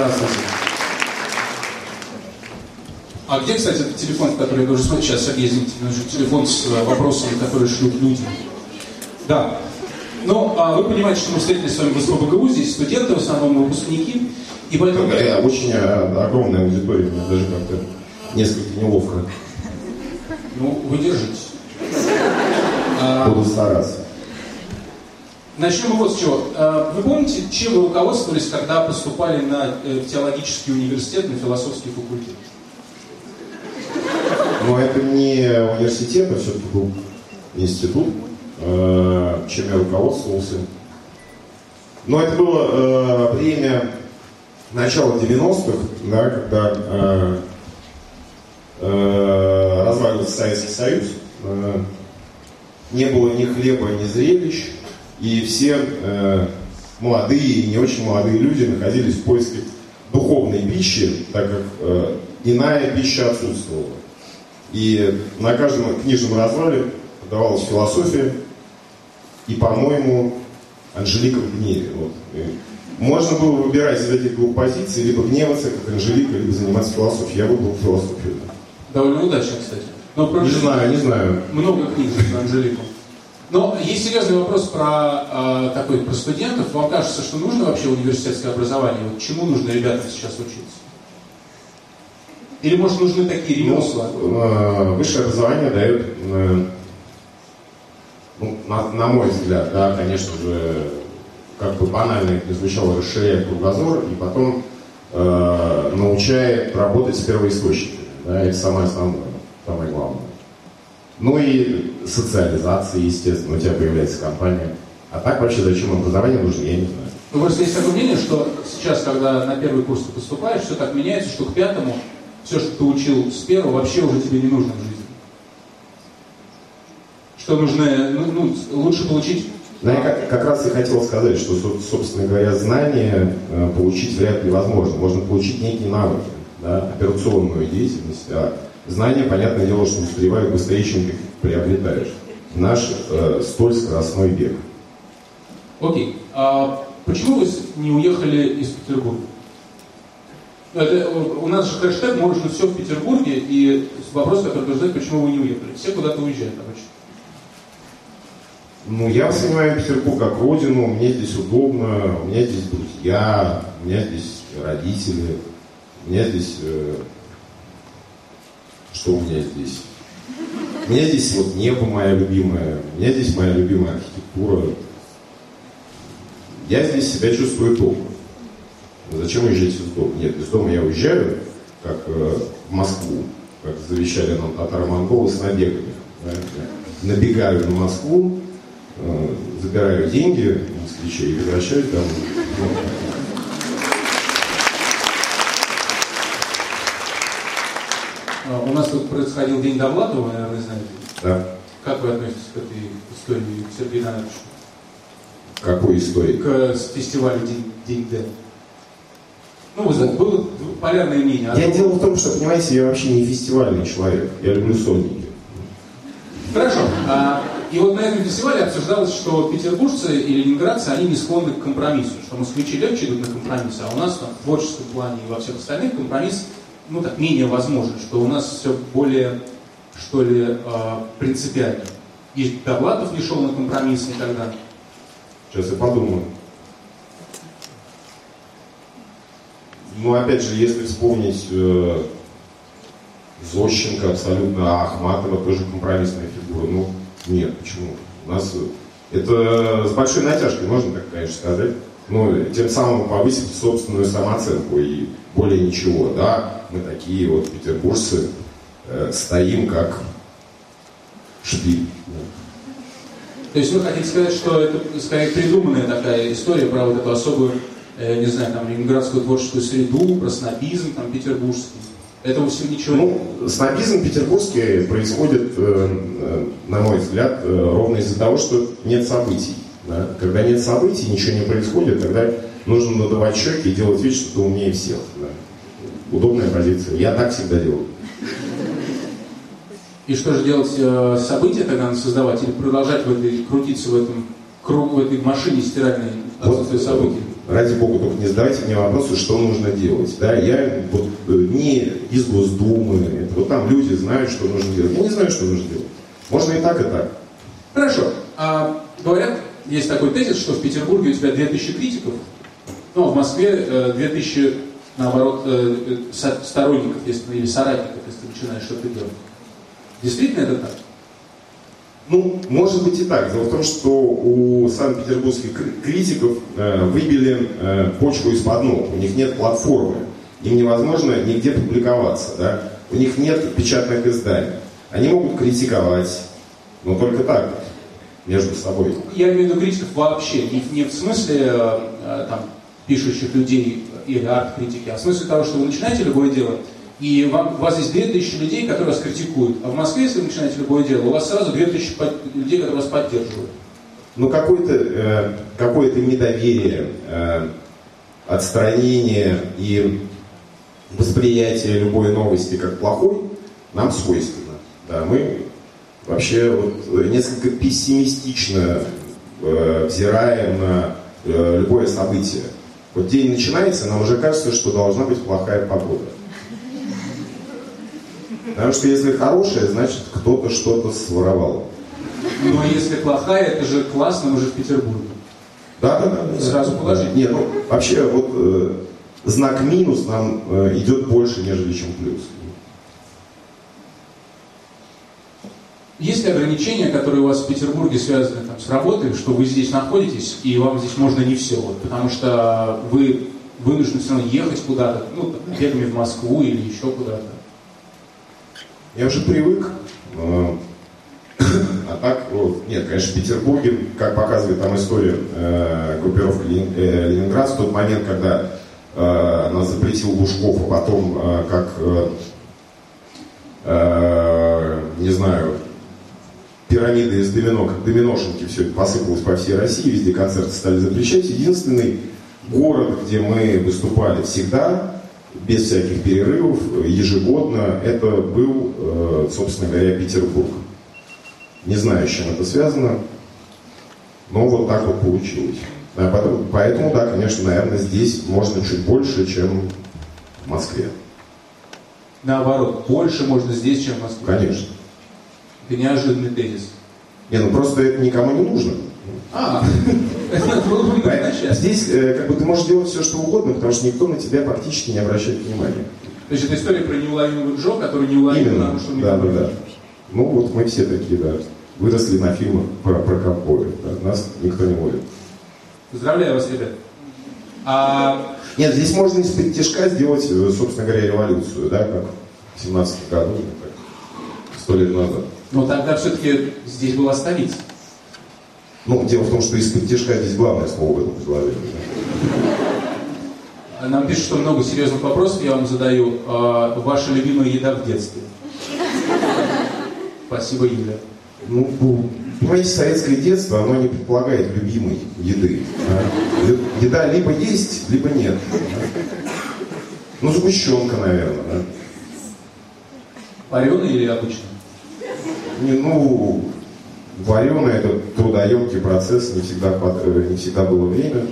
Здравствуйте. А где, кстати, этот телефон, который я должен смотреть? Сейчас, Сергей, извините, нужен телефон с э, вопросами, которые шлют люди. Да. Ну, а вы понимаете, что мы встретились с вами в СПБГУ, здесь студенты, в основном выпускники, и поэтому... Какая очень э, огромная аудитория, мне даже как-то несколько неловко. Ну, вы держитесь. Буду стараться. Начнем вот с чего. А, Вы помните, чем вы руководствовались, когда поступали на э, теологический университет, на философский факультет? Но это не университет, а все-таки был институт, э, чем я руководствовался. Но это было э, время начала 90-х, да, когда э, э, разваливался Советский Союз, э, не было ни хлеба, ни зрелищ, и все э, молодые и не очень молодые люди находились в поиске духовной пищи, так как э, иная пища отсутствовала. И на каждом книжном развале подавалась философия, и, по-моему, Анжелика в гневе. Вот. И можно было выбирать из этих двух позиций, либо гневаться, как Анжелика, либо заниматься философией. Я выбрал философию. Довольно удачно, кстати. Но Не знаю, не знаю. Много книг про Анжелику. Но есть серьезный вопрос про э, такой про студентов. Вам кажется, что нужно вообще университетское образование? Вот чему нужно ребятам сейчас учиться? Или может нужны такие ремесла? Ну, высшее образование дает, э, ну, на, на мой взгляд, да, конечно же, как бы банально это звучало, расширяет кругозор и потом э, научает работать с первоисточниками. Да, это самое основное, самое главное. Ну и социализация, естественно, у тебя появляется компания. А так вообще зачем образование нужно, я не знаю. Ну, просто есть такое мнение, что сейчас, когда на первый курс ты поступаешь, все так меняется, что к пятому все, что ты учил с первого, вообще уже тебе не нужно в жизни. Что нужно, ну, ну, лучше получить... Да, я как, как раз и хотел сказать, что, со- собственно говоря, знания э, получить вряд ли возможно. Можно получить некие навыки, да, операционную деятельность, а знания, понятное дело, что устаревают быстрее, чем ты их приобретаешь. Наш э, столь скоростной бег. Окей. А почему вы не уехали из Петербурга? Это, э, у нас же хэштег «Можно все в Петербурге», и вопрос, который задать, почему вы не уехали. Все куда-то уезжают обычно. Ну, я воспринимаю Петербург как родину, мне здесь удобно, у меня здесь друзья, у меня здесь родители, у меня здесь... э, что у меня здесь? У меня здесь вот небо моя любимая, у меня здесь моя любимая архитектура. Я здесь себя чувствую дома. Зачем уезжать из дома? Нет, из дома я уезжаю, как э, в Москву, как завещали нам татаро-монголы с набегами. да. Набегаю на Москву, э, забираю деньги москвичей и возвращаюсь домой. Вот. А, У нас тут происходил День Довлатова, вы, наверное, знаете. Да. Как вы относитесь к этой истории, Сергей Иванович? Какой истории? К фестивалю День, День Д? Ну, вы знаете, было полярное мнение. Я Одно- дело в том, что, понимаете, я вообще не фестивальный человек. Я люблю сольники. Хорошо. А, и вот на этом фестивале обсуждалось, что петербуржцы и ленинградцы, они не склонны к компромиссу, что москвичи легче идут на компромиссы, а у нас там, в творческом плане и во всех остальных компромисс, ну так, менее возможен, что у нас все более, что ли, а, принципиально. И Довлатов не шел на компромисс никогда. Сейчас я подумаю. Ну, опять же, если вспомнить э, Зощенко абсолютно, а Ахматова тоже компромиссная фигура. Ну, нет, почему? У нас э, это с большой натяжкой, можно так, конечно, сказать. Но тем самым повысить собственную самооценку и более ничего. Да, мы такие вот петербуржцы э, стоим как шпиль. То есть вы хотите сказать, что это скорее придуманная такая история про вот эту особую, э, не знаю, там, ленинградскую творческую среду, про снобизм там петербургский. Этого всего ничего. Ну, снобизм петербургский происходит, э, э, на мой взгляд, э, ровно из-за того, что нет событий. Да. Когда нет событий, ничего не происходит, тогда нужно надувать щеки и делать вид, что ты умнее всех. да. Удобная позиция. Я так всегда делаю. И что же делать э, события тогда надо создавать или продолжать в этой, крутиться в этом кругу, в этой машине стиральной отсутствие событий? ради бога, только не задавайте мне вопросы, что нужно делать. Да? Я вот э, не из Госдумы, вот там люди знают, что нужно делать. Я не знаю, что нужно делать. Можно и так, и так. Есть такой тезис, что в Петербурге у тебя 2000 критиков, ну, в Москве 2000, э, наоборот, э, сторонников, если, или соратников, если ты начинаешь что-то делать. Действительно это так? Ну, может быть и так. Дело в том, что у санкт-петербургских критиков э, выбили э, почву из-под ног. У них нет платформы. Им невозможно нигде публиковаться. Да? У них нет печатных изданий. Они могут критиковать, но только так, между собой. Я имею в виду критиков вообще, не, не в смысле э, э там, пишущих людей или арт-критики, а в смысле того, что вы начинаете любое дело, и вам, у вас есть 2000 людей, которые вас критикуют. А в Москве, если вы начинаете любое дело, у вас сразу 2000 под... людей, которые вас поддерживают. Ну, какое-то э, какое недоверие, э, отстранение и восприятие любой новости как плохой нам свойственно. Да, мы вообще вот несколько пессимистично э, взираем на э, любое событие. Вот день начинается, нам уже кажется, что должна быть плохая погода. Потому что если хорошая, значит кто-то что-то своровал. Но если плохая, это же классно, мы же в Петербурге. Да, да, да. да Сразу положить. Нет, ну вообще вот э, знак минус нам э, идет больше, нежели чем плюс. Есть ли ограничения, которые у вас в Петербурге связаны там, с работой, что вы здесь находитесь, и вам здесь можно не все, вот, потому что вы вынуждены все равно ехать куда-то, ну, бегами в Москву или еще куда-то? Я уже привык. А так, вот, нет, конечно, в Петербурге, как показывает там история э, группировки э, Ленинград, в тот момент, когда э, нас запретил Лужков, а потом, э, как, э, э, не знаю, пирамиды из домино, как доминошенки, все это посыпалось по всей России, везде концерты стали запрещать. Единственный город, где мы выступали всегда, без всяких перерывов, ежегодно, это был, э, собственно говоря, Петербург. Не знаю, с чем это связано, но вот так вот получилось. А поэтому, да, конечно, наверное, здесь можно чуть больше, чем в Москве. Наоборот, больше можно здесь, чем в Москве. Конечно. Это неожиданный тезис. Не, ну просто это никому не нужно. А, Здесь э, как бы ты можешь делать все, что угодно, потому что никто на тебя практически не обращает внимания. То есть это история про неуловимого Джо, который неуловим, Именно, потому что да, да, да. Ну вот мы все такие, да, выросли на фильмах про, про ковбоев. Да. Нас никто не ловит. Поздравляю вас, ребят. А... Нет, здесь можно из-под тяжка сделать, э, собственно говоря, революцию, да, как в 17 году, сто лет назад. Но тогда все-таки здесь была столица. Ну, дело в том, что из-под тяжка здесь главное слово в этом предложении. Нам пишут, что много серьезных вопросов я вам задаю. А, ваша любимая еда в детстве? Спасибо, Юля. Ну, понимаете, советское детство, оно не предполагает любимой еды. А? Еда либо есть, либо нет. Ну, сгущенка, наверное, да. Вареная или обычная? Не, ну, вареное это трудоемкий процесс, не всегда, не всегда было время.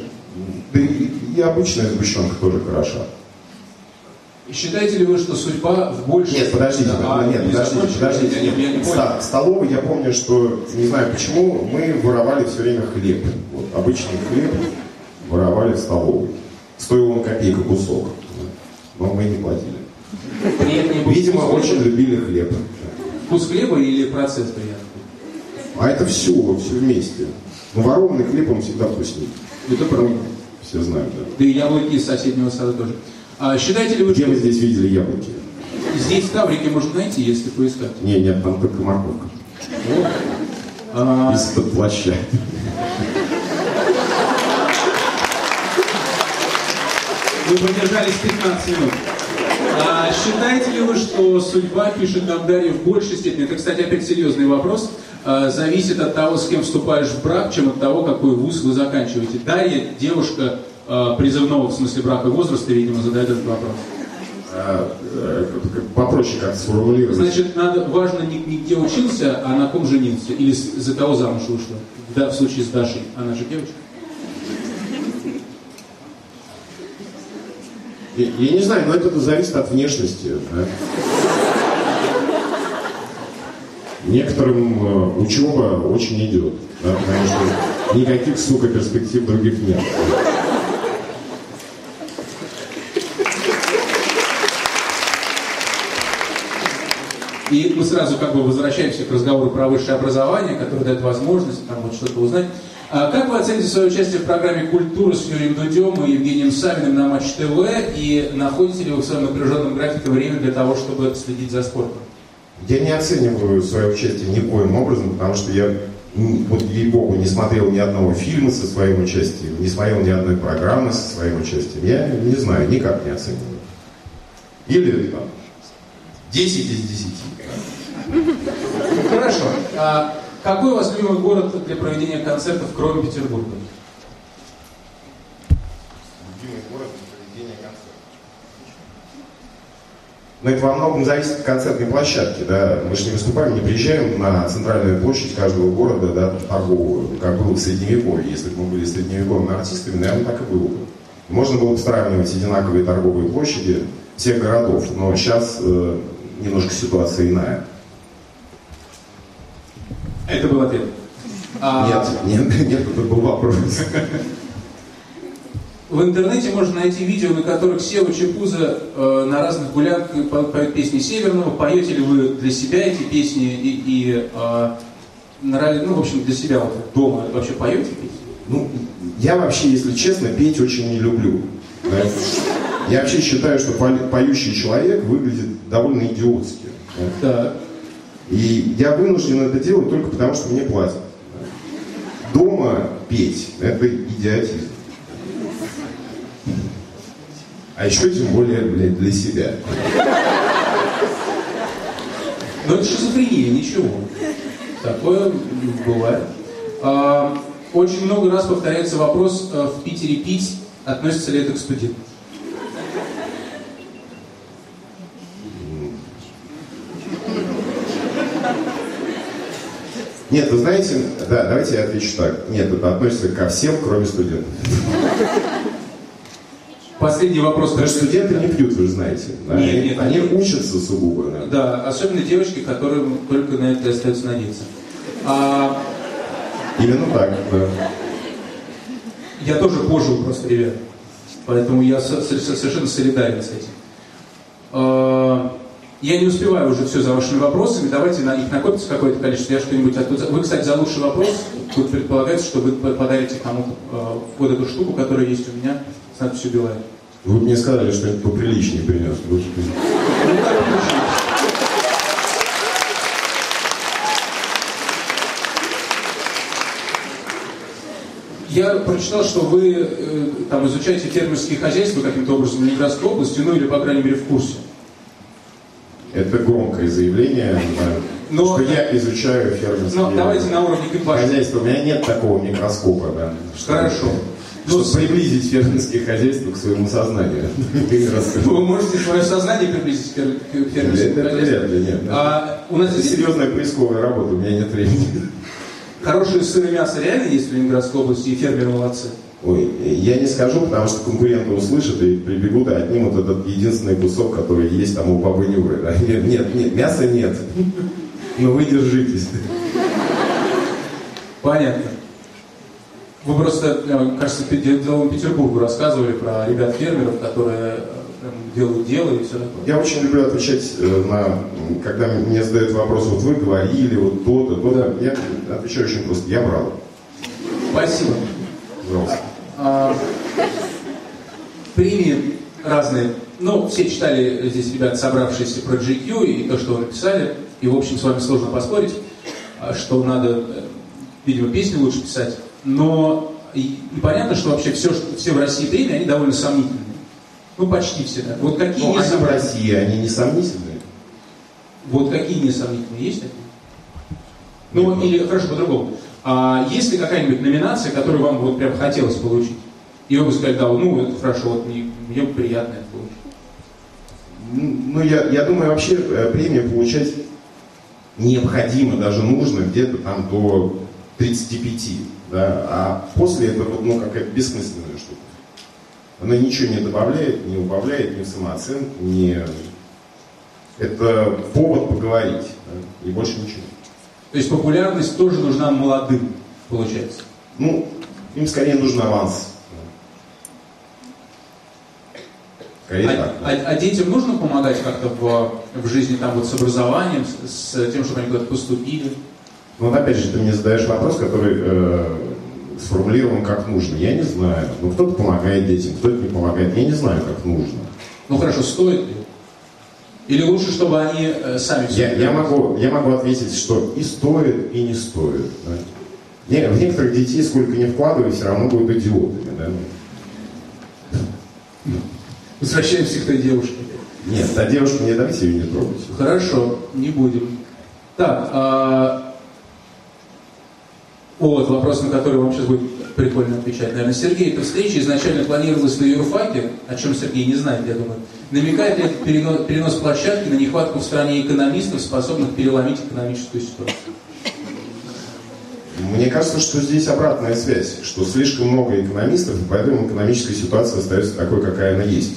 Да и, и обычная сгущенка тоже хороша. Считаете ли вы, что судьба в большей... Нет, подождите, а, нет, подождите, подождите. Я, я не понял. В столовой я помню, что, не знаю почему, мы воровали все время хлеб. Вот, обычный хлеб воровали в столовой. Стоил он копейка кусок, но мы не платили. Видимо, очень любили хлеб. Вкус хлеба или процесс приятный? А это все, все вместе. Ну, ворованный хлеб, он всегда вкуснее. Это правда. Все знают, да. Да и яблоки из соседнего сада тоже. А считаете ли вы, Где что... вы здесь видели яблоки? Здесь в Таврике можно найти, если поискать. Не, нет, там только морковка. Вот. А... Из-под плаща. Вы продержались 15 минут. А считаете ли вы, что судьба, пишет нам Дарья, в большей степени, это, кстати, опять серьезный вопрос, а, зависит от того, с кем вступаешь в брак, чем от того, какой вуз вы заканчиваете? Дарья, девушка а, призывного в смысле брака возраста, видимо, задает этот вопрос. А, э, попроще как сформулировать. Значит, надо, важно не, не где учился, а на ком женился. Или за кого замуж вышла. Да, в случае с Дашей. Она же девочка. Я, я не знаю, но это зависит от внешности. Да? Некоторым э, учеба очень идет, да, потому что никаких, сука, перспектив других нет. И мы сразу как бы возвращаемся к разговору про высшее образование, которое дает возможность там вот что-то узнать. А как вы оцените свое участие в программе «Культура» с Юрием Дудем и Евгением Савиным на Матч ТВ? И находите ли вы в своем напряженном графике время для того, чтобы следить за спортом? Я не оцениваю свое участие никоим образом, потому что я, вот ей-богу, не смотрел ни одного фильма со своим участием, не смотрел ни одной программы со своим участием. Я не знаю, никак не оцениваю. Или там, 10 из 10. Хорошо. Какой у вас любимый город для проведения концертов, кроме Петербурга? Любимый город для проведения концертов. Но это во многом зависит от концертной площадки, да. Мы же не выступаем, не приезжаем на центральную площадь каждого города, да, торговую, как было в Средневековье. Если бы мы были средневековыми артистами, наверное, так и было бы. Можно было бы сравнивать одинаковые торговые площади всех городов, но сейчас э, немножко ситуация иная. Это был ответ. А... Нет, нет, нет, это был вопрос. В интернете можно найти видео, на которых Сева Чепуза э, на разных гулянках поет песни Северного. Поете ли вы для себя эти песни и, и э, ну, в общем, для себя вот, дома вообще поете песни? Ну, я вообще, если честно, петь очень не люблю. Да? Я вообще считаю, что поющий человек выглядит довольно идиотски. Да. И я вынужден это делать только потому, что мне платят. Дома петь – это идиотизм. А еще тем более, блядь, для себя. Но это шизофрения, ничего. Такое бывает. А, очень много раз повторяется вопрос, а, в Питере пить, относится ли это к студентам? Нет, вы знаете, да, давайте я отвечу так. Нет, это относится ко всем, кроме студентов. Последний вопрос. Что студенты не пьют, вы же знаете. Да? Нет, они, нет, они учатся сугубо. Да. да, особенно девочки, которым только на это остается надеяться. А... Именно так, да. Я тоже пожил просто, ребят. Поэтому я совершенно солидарен с этим. Я не успеваю уже все за вашими вопросами. Давайте на их накопится какое-то количество. Я что-нибудь оттуда... Вы, кстати, за лучший вопрос, тут предполагается, что вы подарите кому-то э, вот эту штуку, которая есть у меня с надписью Билайн. Вы мне сказали, что это поприличнее принес. Ну, Я прочитал, что вы э, там изучаете фермерские хозяйства каким-то образом в Ленинградской области, ну или, по крайней мере, в курсе. Это громкое заявление, но, что я изучаю фермерские но давайте на уровне хозяйства. У меня нет такого микроскопа, да. Хорошо. Чтобы ну, приблизить фермерские хозяйства к своему сознанию. Вы можете свое сознание приблизить к хозяйствам? Это вряд ли, нет. А, у нас здесь серьезная поисковая работа, у меня нет времени. Хорошее сырое мясо реально есть в Ленинградской области, и фермеры молодцы? Ой, я не скажу, потому что конкуренты услышат и прибегут и отнимут этот единственный кусок, который есть там у бабы Нюры. Да? Нет, нет, нет, мяса нет. Но вы держитесь. Понятно. Вы просто, кажется, делом Петербургу рассказывали про ребят-фермеров, которые э, делают дело и все такое. Я очень люблю отвечать э, на, когда мне задают вопрос, вот вы говорили, вот то-то, то-то. Да. Я отвечаю очень просто, я брал. Спасибо. Пожалуйста. А, премии разные. Ну, все читали здесь ребят, собравшиеся про GQ и то, что вы написали. И, в общем, с вами сложно поспорить, а, что надо, э, видимо, песни лучше писать. Но и, и понятно, что вообще все, все в России премии, они довольно сомнительные. Ну, почти все. Да. Вот какие ну, они в России, они не сомнительные. Вот какие несомнительные есть такие? Ну, Нет, или, хорошо, по-другому. А есть ли какая-нибудь номинация, которую вам вот прям хотелось получить? И вы бы сказали, да, ну, это хорошо, вот мне, мне приятно это получить. Ну, я, я думаю, вообще э, премию получать необходимо, даже нужно где-то там до 35, да, а после это вот, ну, какая-то бессмысленная штука. Она ничего не добавляет, не убавляет ни самооценку, ни... Это повод поговорить, да, и больше ничего. То есть популярность тоже нужна молодым, получается? Ну, им скорее нужен аванс. Скорее а, так. Да. А, а детям нужно помогать как-то в, в жизни там вот с образованием, с, с тем, чтобы они куда-то поступили? Ну, вот опять же, ты мне задаешь вопрос, который э, сформулирован как нужно. Я не знаю. Ну, кто-то помогает детям, кто-то не помогает. Я не знаю, как нужно. Ну, хорошо, стоит ли? Или лучше, чтобы они э, сами все я, я, могу, я могу ответить, что и стоит, и не стоит. Да? В некоторых детей, сколько не вкладывай, все равно будут идиотами. Да? Возвращаемся к той девушке. Нет, та девушка, не давайте ее не трогать. Хорошо, не будем. Так, а, вот, вопрос, на который вам сейчас будет прикольно отвечать. Наверное, Сергей, эта встреча изначально планировалась на юрфаке, о чем Сергей не знает, я думаю. Намекает ли это перенос, перенос площадки на нехватку в стране экономистов, способных переломить экономическую ситуацию? Мне кажется, что здесь обратная связь, что слишком много экономистов, и поэтому экономическая ситуация остается такой, какая она есть.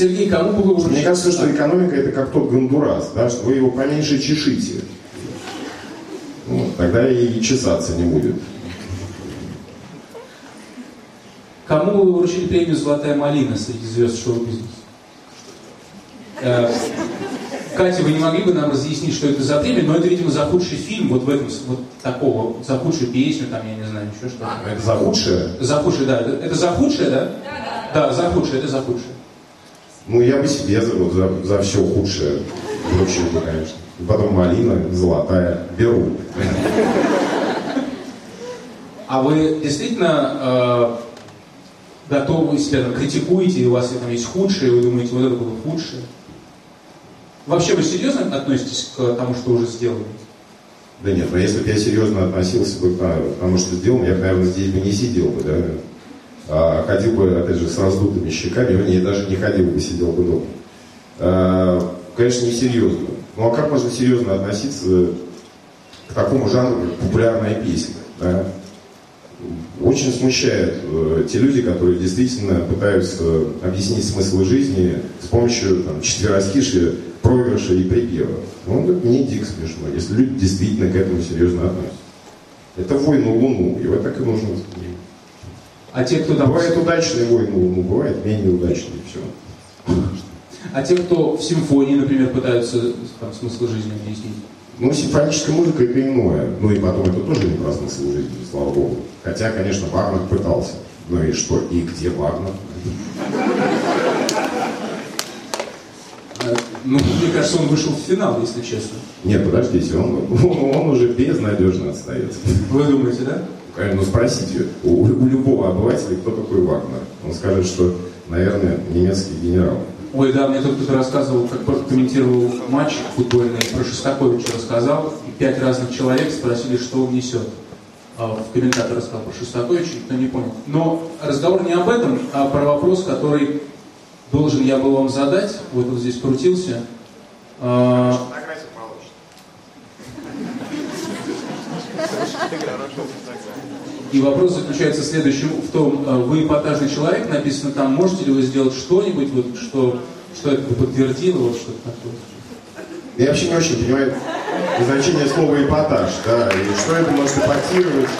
Сергей, кому было уже... Мне кажется, что экономика это как тот Гондурас, да, что вы его поменьше чешите. Вот, тогда и чесаться не будет. Кому вы вручили премию «Золотая малина» среди звезд шоу-бизнеса? Э, Катя, вы не могли бы нам разъяснить, что это за премия? Но это, видимо, за худший фильм, вот в этом, вот такого, за худшую песню, там, я не знаю, еще что-то. А, это за худшее? За худшее, да. Это, это за худшее, да? Да, да. Да, за худшее, это за худшее. Ну, я бы себе за, вот, за, за все худшее вручил бы, конечно. И потом малина золотая беру. А вы действительно э, готовы себя там, критикуете, и у вас там есть худшее, вы думаете, вот это было худшее? Вообще вы серьезно относитесь к тому, что уже сделали? Да нет, но если бы я серьезно относился бы к тому, что сделал, я, наверное, здесь бы не сидел бы, да? А, ходил бы, опять же, с раздутыми щеками, вернее, даже не ходил бы, сидел бы дома. А, конечно, несерьезно. Ну а как можно серьезно относиться к такому жанру, как популярная песня? Да? Очень смущают э, те люди, которые действительно пытаются объяснить смысл жизни с помощью там, четверостишия, проигрыша и припева. Ну, это не дико смешно, если люди действительно к этому серьезно относятся. Это война Луну, его так и нужно воспринимать. А те, кто. Бывает удачные войны, ну, бывает менее удачные, все. А те, кто в симфонии, например, пытаются там, смысл жизни объяснить? Ну, симфоническая музыка это иное. Ну и потом это тоже не про смысл жизни, слава богу. Хотя, конечно, Вагнер пытался. Ну и что? И где Вагнер? Ну, мне кажется, он вышел в финал, если честно. Нет, подождите, он, он уже безнадежно остается. Вы думаете, да? Ну, спросите у, у любого обывателя, кто такой Вагнер. Он скажет, что, наверное, немецкий генерал. Ой, да, мне тут кто-то рассказывал, как комментировал матч футбольный, про Шостаковича рассказал, и пять разных человек спросили, что он несет. А в комментатор рассказал про Шостаковича, никто не понял. Но разговор не об этом, а про вопрос, который должен я был вам задать, вот он здесь крутился. А, И вопрос заключается в следующем, в том, э, вы эпатажный человек, написано там, можете ли вы сделать что-нибудь, вот, что, что это подтвердило, вот что-то такое? Я вообще не очень понимаю значение слова эпатаж, да, и что это может эпатировать.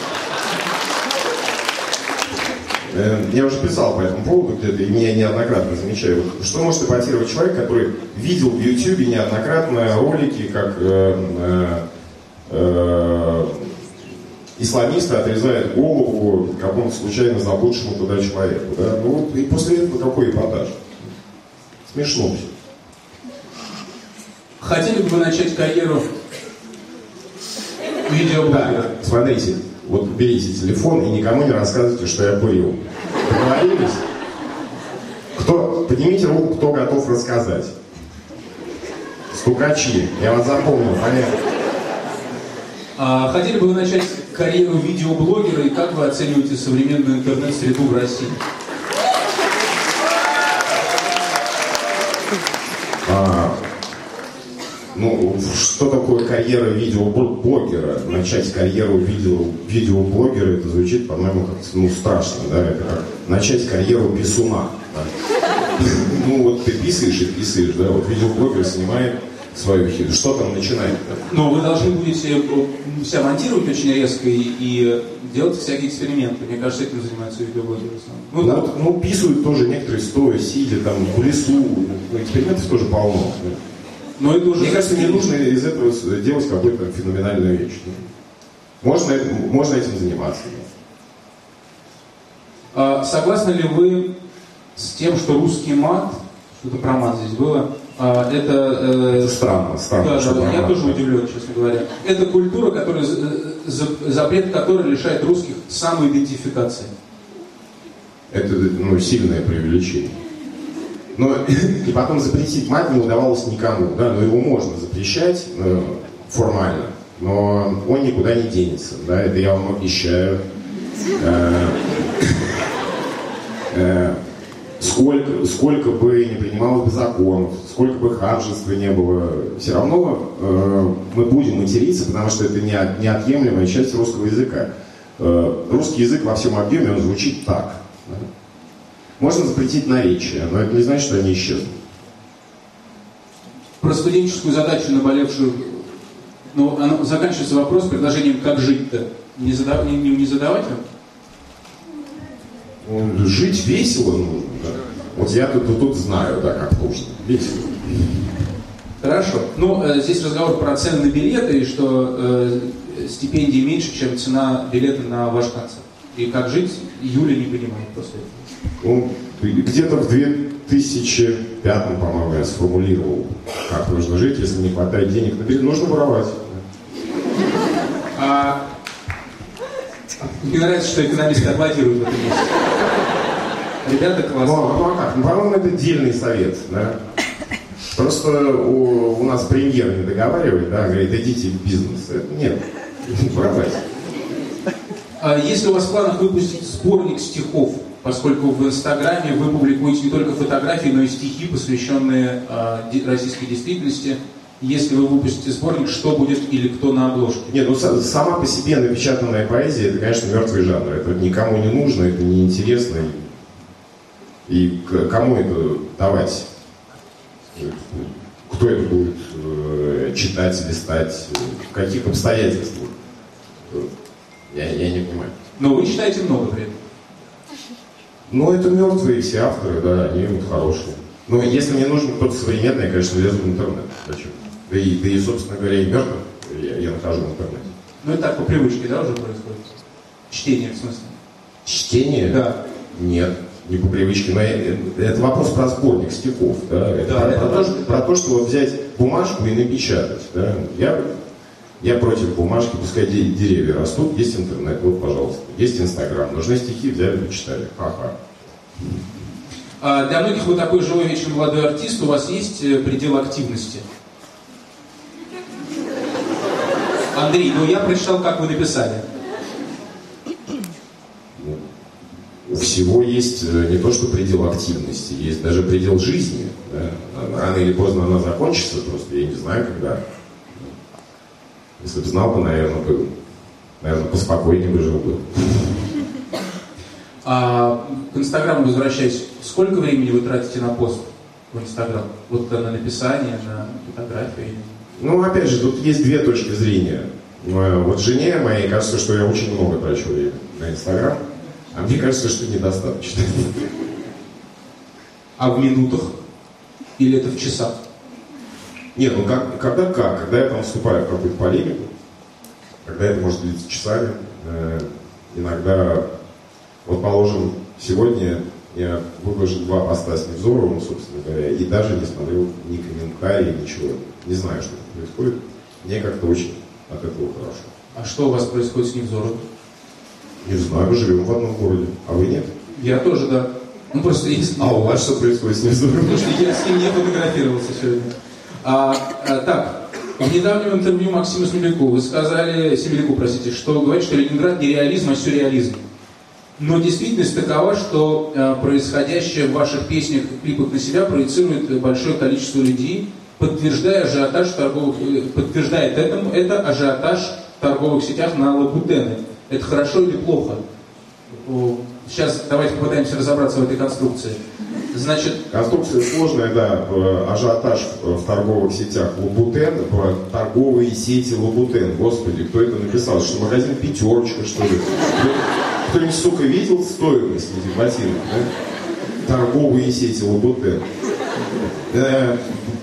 Э, я уже писал по этому поводу где-то, и меня неоднократно замечаю. Что может эпатировать человек, который видел в YouTube неоднократно ролики, как э, э, э, исламисты отрезают голову какому-то случайно заблудшему туда человеку. Да? Ну вот, и после этого какой эпатаж? Смешно все. Хотели бы вы начать карьеру видеоблогера? Да, смотрите, вот берите телефон и никому не рассказывайте, что я курил. Договорились? Кто, поднимите руку, кто готов рассказать. Стукачи, я вас запомнил, понятно. А, хотели бы вы начать карьеру видеоблогера и как вы оцениваете современную интернет-среду в России? А, Ну, что такое карьера видеоблогера? Начать карьеру видео, видеоблогера, это звучит, по-моему, как ну, страшно, да? Это как начать карьеру писуна. Да? Ну, вот ты писаешь и писаешь, да? Вот видеоблогер снимает свою хиту. Что там начинает? Но вы должны будете себя монтировать очень резко и, и делать всякие эксперименты. Мне кажется, этим занимаются видеоблогеры. Ну, ну, вот, ну, писают тоже некоторые стоя, сидя там в лесу. Ну, экспериментов тоже полно. Но это уже... Мне кажется, не нужно из этого делать какую-то феноменальную вещь. Можно, можно этим заниматься. А, согласны ли вы с тем, что русский мат, что-то про мат здесь было, а, это, э, странно, странно. Да, да, я тоже удивлен, честно говоря. Это культура, которая, запрет которой лишает русских самоидентификации. Это ну, сильное преувеличение. Но и потом запретить мат не удавалось никому, да, но его можно запрещать ну, формально, но он никуда не денется, да, это я вам обещаю. Э, э, сколько, сколько бы не принималось бы законов, сколько бы ханжества не было, все равно э, мы будем материться, потому что это не, неотъемлемая часть русского языка. Э, русский язык во всем объеме, он звучит так. Да? Можно запретить наречия, но это не значит, что они исчезнут. Про студенческую задачу, наболевшую, ну, оно, заканчивается вопрос предложением, как жить-то. Не, задав, не, не задавать вам? Ну, жить весело нужно. Вот я тут, тут, тут знаю, да, как нужно. Весело. Хорошо. Ну, э, здесь разговор про цены на билеты, и что э, стипендии меньше, чем цена билета на ваш концерт. И как жить, Юля не понимает после этого. Ну, где-то в 2005, по-моему, я сформулировал, как нужно жить, если не хватает денег на билет, нужно воровать. А... Мне нравится, что экономисты аплодируют в этом месте. Ребята классно. Ну, ну а как? Ну, по-моему, это дельный совет, да? Просто у, у нас премьер не договаривает, да, говорит, идите в бизнес. Нет, воровать. А если у вас в планах выпустить сборник стихов, поскольку в Инстаграме вы публикуете не только фотографии, но и стихи, посвященные э, российской действительности. Если вы выпустите сборник, что будет или кто на обложке? Нет, ну сама по себе напечатанная поэзия, это, конечно, мертвый жанр. Это никому не нужно, это неинтересно. И кому это давать? Кто это будет э, читать, листать? В каких обстоятельствах? Я, я не понимаю. Но вы читаете много при этом. Ну, это мертвые все авторы, да, они вот хорошие. Но если мне нужен кто-то современный, я, конечно, лезу в интернет. Зачем? Да и, да и собственно говоря, и мертвых я, я нахожу в интернете. Ну, это так по привычке, да, уже происходит? Чтение, в смысле? Чтение? Да. Нет, не по привычке. Но я, это вопрос про сборник стихов, да. Это, да, про, про, то, что, про то, что вот взять бумажку и напечатать, да. Я я против бумажки, пускай деревья растут, есть интернет, вот, пожалуйста. Есть Инстаграм, нужны стихи, взяли, почитали. Ха-ха. А для многих вы такой живой, вечный молодой артист, у вас есть э, предел активности? Андрей, ну я прочитал, как вы написали. У всего есть э, не то, что предел активности, есть даже предел жизни. Да? Рано или поздно она закончится, просто я не знаю, когда. Если бы знал бы, наверное, бы, наверное, поспокойнее бы жил бы. А к Инстаграму возвращаясь, сколько времени вы тратите на пост в Инстаграм? Вот на написание, на фотографии? Ну, опять же, тут есть две точки зрения. Э, вот жене моей кажется, что я очень много трачу времени на Инстаграм, а мне кажется, что недостаточно. А в минутах? Или это в часах? Нет, ну как, когда как? Когда я там вступаю в какую-то полемику, когда это может длиться часами, э, иногда, вот положим, сегодня я выложил два поста с Невзоровым, собственно говоря, и даже не смотрел ни комментарии, ничего. Не знаю, что происходит. Мне как-то очень от этого хорошо. А что у вас происходит с Невзоровым? Не знаю, мы живем в одном городе, а вы нет? Я тоже, да. Ну просто есть... А у вас что происходит с Невзоровым? Потому что я с ним не фотографировался сегодня. А, а, так, в недавнем интервью Максиму Смеляку вы сказали, Семеляку, простите, что говорит, что Ленинград не реализм, а сюрреализм. Но действительность такова, что э, происходящее в ваших песнях и клипах на себя проецирует большое количество людей, подтверждая ажиотаж торговых, э, подтверждает этому, это ажиотаж в торговых сетях на лабутены. Это хорошо или плохо? Сейчас давайте попытаемся разобраться в этой конструкции. Значит... Конструкция сложная, да. Ажиотаж в торговых сетях Лабутен, торговые сети Лабутен. Господи, кто это написал? Что магазин пятерочка, что ли? Кто-нибудь, сука, видел стоимость этих ботинок? Да? Торговые сети Лабутен. Э,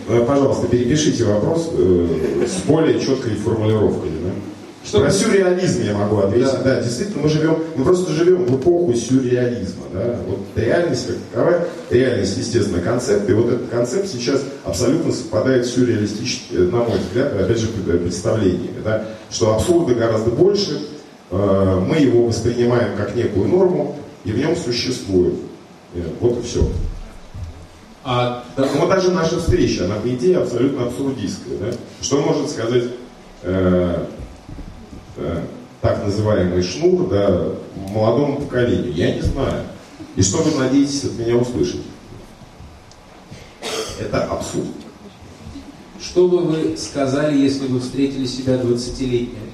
э, пожалуйста, перепишите вопрос э, с более четкой формулировкой. Да? Что Про сюрреализм я могу ответить. Да. да, действительно, мы живем, мы просто живем в эпоху сюрреализма. Да? Вот реальность как таковая, реальность, естественно, концепт. И вот этот концепт сейчас абсолютно совпадает с сюрреалистическим, на мой взгляд, опять же, представлениями. Да? Что абсурда гораздо больше, э, мы его воспринимаем как некую норму, и в нем существует. Э, вот и все. А, да. Ну, вот даже наша встреча, она по идее абсолютно абсурдистская. Да? Что может сказать э, э, так называемый шнур да, молодому поколению? Я не знаю. И что вы надеетесь от меня услышать? Это абсурд. Что бы вы сказали, если бы встретили себя 20-летним?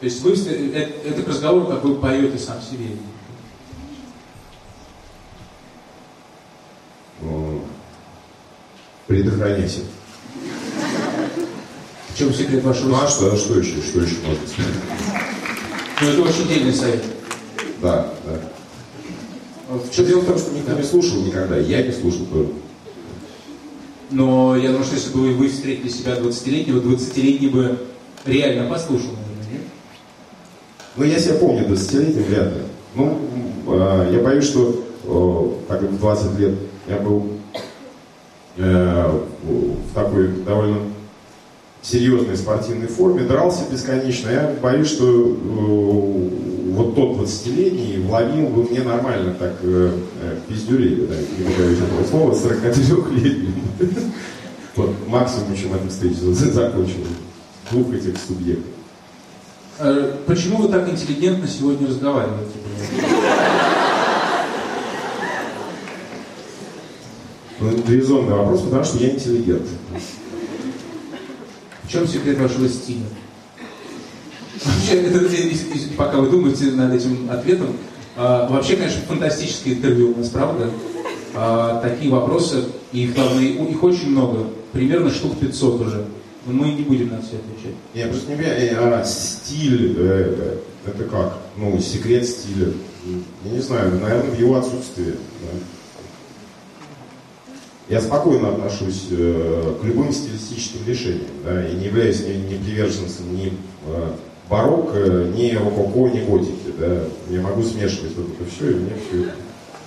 То есть вы, это, это к разговору, как вы поете сам себе. Предохраняйся. В чем секрет вашего Ну а что, а что еще, что еще можно сказать? Ну это очень дельный совет. Да, да. Что дело в том, что никто не слушал никогда, я не слушал тоже. Но я думаю, что если бы вы встретили себя 20-летнего, 20-летний бы реально послушал, наверное, нет? Ну, я себя помню 20-летним вряд ли. Ну, э, я боюсь, что э, так как в 20 лет я был э, в такой довольно серьезной спортивной форме, дрался бесконечно. Я боюсь, что э, вот тот 20-летний вломил бы мне нормально так э, э, пиздюлей, да, не боюсь этого слова, 43-летним. Вот максимум, чем эта встреча закончилась. Двух этих субъектов. А почему вы так интеллигентно сегодня разговариваете? Ну, это резонный вопрос, потому что я интеллигент. Чем секрет вашего стиля? Вообще, это, пока вы думаете над этим ответом, а, вообще, конечно, фантастическое интервью у нас, правда? А, такие вопросы, их, главное, их очень много, примерно штук 500 уже. Но мы не будем на все отвечать. Я просто не понимаю, а стиль, э, это как? Ну, секрет стиля. Я не знаю, наверное, в его отсутствии. Да? Я спокойно отношусь э, к любым стилистическим решениям, да, и не являюсь ни, ни приверженцем ни э, барокко, ни рококо, ни готики. Да. Я могу смешивать вот это все, и мне все,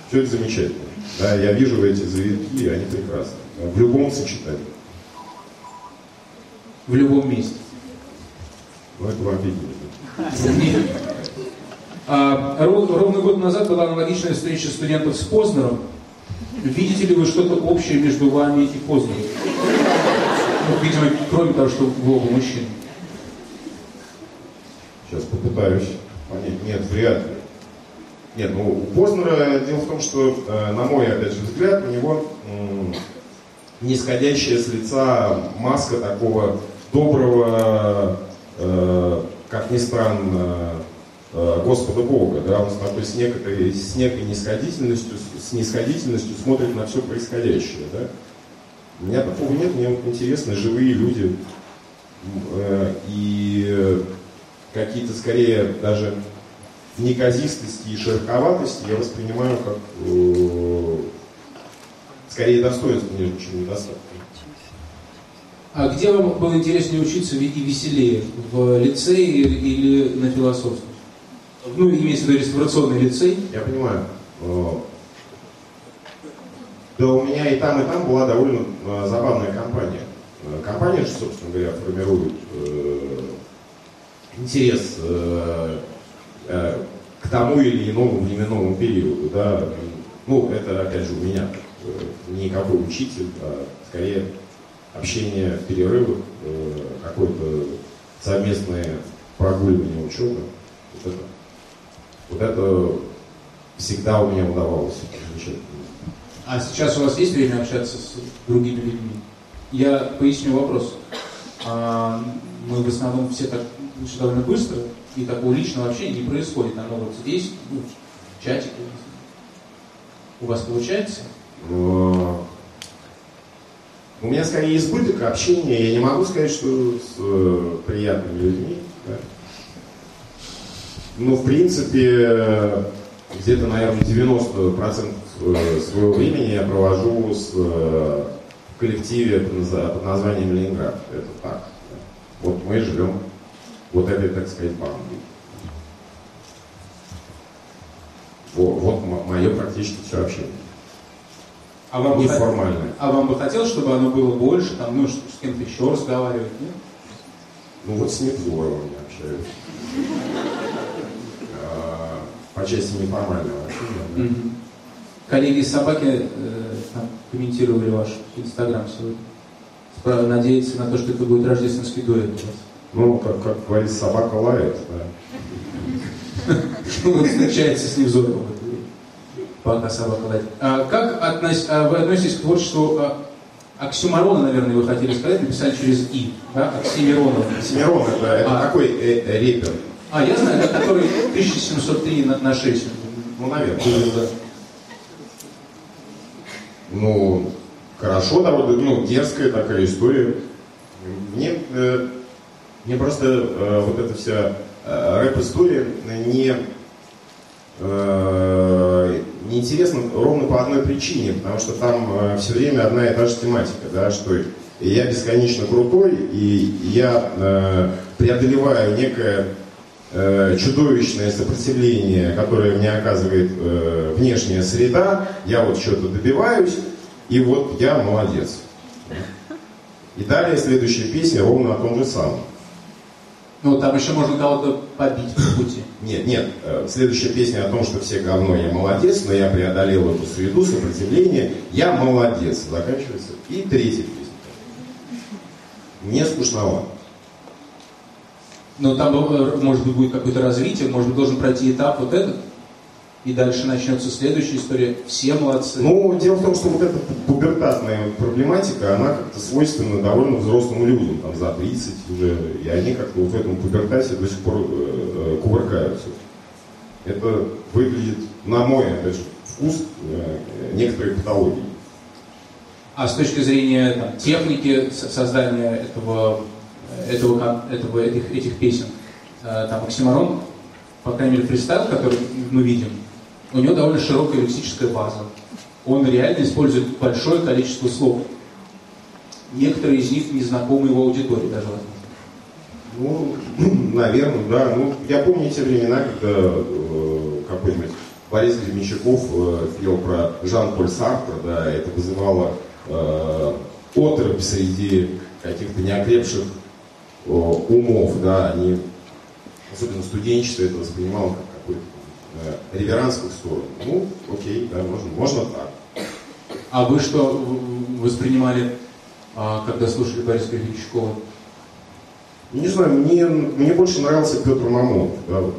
все это замечательно. Да, я вижу эти завитки, и они прекрасны. В любом сочетании. В любом месте. Ну, это вам видно. Ровно год назад была аналогичная встреча студентов с Познером, Видите ли вы что-то общее между вами и Познером? Ну, видимо, кроме того, что вы оба мужчины. Сейчас попытаюсь понять. Нет, вряд ли. Нет, ну у Познера дело в том, что, э, на мой, опять же, взгляд, у него нисходящая с лица маска такого доброго, э, как ни странно, Господа Бога, да, он такой с некой, с некой нисходительностью, с нисходительностью смотрит на все происходящее, да. У меня такого нет, мне интересны живые люди э, и какие-то скорее даже неказистости и шероховатости я воспринимаю как э, скорее достоинство, нежели чем недостаток. А где вам было интереснее учиться и веселее? В лицее или на философском? Ну, имеется в виду реставрационный лицей. Я понимаю. Да у меня и там, и там была довольно э, забавная компания. Э, компания же, собственно говоря, формирует э, интерес э, э, к тому или иному временному периоду. Да? Ну, это, опять же, у меня э, никакой учитель, а скорее общение в перерывах, э, какое-то совместное прогуливание учебы. Вот это вот это всегда у меня удавалось. А сейчас у вас есть время общаться с другими людьми? Я поясню вопрос. А, мы в основном все так все довольно быстро, и такого личного общения не происходит. Оно вот здесь, ну, в чатике. У вас получается? У меня скорее избыток общения. Я не могу сказать, что с э, приятными людьми. Да. Ну, в принципе, где-то, наверное, 90% э, своего времени я провожу с, э, в коллективе под названием Ленинград. Это так. Вот мы живем вот этой, так сказать, бандой. Вот, вот мое практически все общение. А вам, Неформальное. Бы, а вам бы хотелось, чтобы оно было больше, там, ну, с кем-то еще разговаривать, нет? Ну вот с Невзоровым я общаюсь. По части неформального общения. Коллеги из собаки э, там, комментировали ваш инстаграм сегодня. Надеяться на то, что это будет рождественский дуэт у вас. Ну, как, как говорится, собака лает, да. Что встречается с Невзоровым? Пока собака лает. А как относ... а вы относитесь к творчеству а, Оксюмарона, наверное, вы хотели сказать, написали через И, да? Оксимиронов. Оксимирон, это, это а. такой э, э, репер. А, я знаю, это который 1703 на, на 6. Ну, наверное. Да. Ну, хорошо, довольно, ну, дерзкая такая история. Мне э, мне просто э, вот эта вся э, рэп-история не, э, неинтересна ровно по одной причине, потому что там э, все время одна и та же тематика, да, что я бесконечно крутой, и я э, преодолеваю некое э, чудовищное сопротивление, которое мне оказывает э, внешняя среда, я вот что-то добиваюсь, и вот я молодец. И далее следующая песня ровно о том же самом. Ну, там еще можно кого-то побить по пути. Нет, нет. Э, следующая песня о том, что все говно, я молодец, но я преодолел эту среду, сопротивление. Я молодец. Заканчивается. И третья песня. Не скучновато. Но там, э, может быть, будет какое-то развитие, может быть, должен пройти этап вот этот, и дальше начнется следующая история. Все молодцы. Ну, дело в том, что вот эта пубертатная проблематика, она как-то свойственна довольно взрослым людям, там за 30 уже, и они как-то вот в этом пубертате до сих пор э, э, кувыркаются. Это выглядит, на мой, опять же, вкус э, некоторой патологии. А с точки зрения там, техники создания этого, этого, этого, этих, этих песен, э, там Оксимарон, по крайней мере, фристайл, который мы видим, у него довольно широкая лексическая база. Он реально использует большое количество слов. Некоторые из них не знакомы его аудитории даже, Ну, наверное, да. Ну, я помню те времена, когда э, какой-нибудь Борис Гребенщиков э, пел про Жан-Поль Сартра, да, это вызывало э, отрыв среди каких-то неокрепших умов, да, они, особенно студенчество это воспринимало как какой-то э, реверанс в их сторону. Ну, окей, да, можно, можно так. А вы что воспринимали, а, когда слушали Бориса Гребенщикова? Не знаю, мне, мне больше нравился Петр Мамонов, да, вот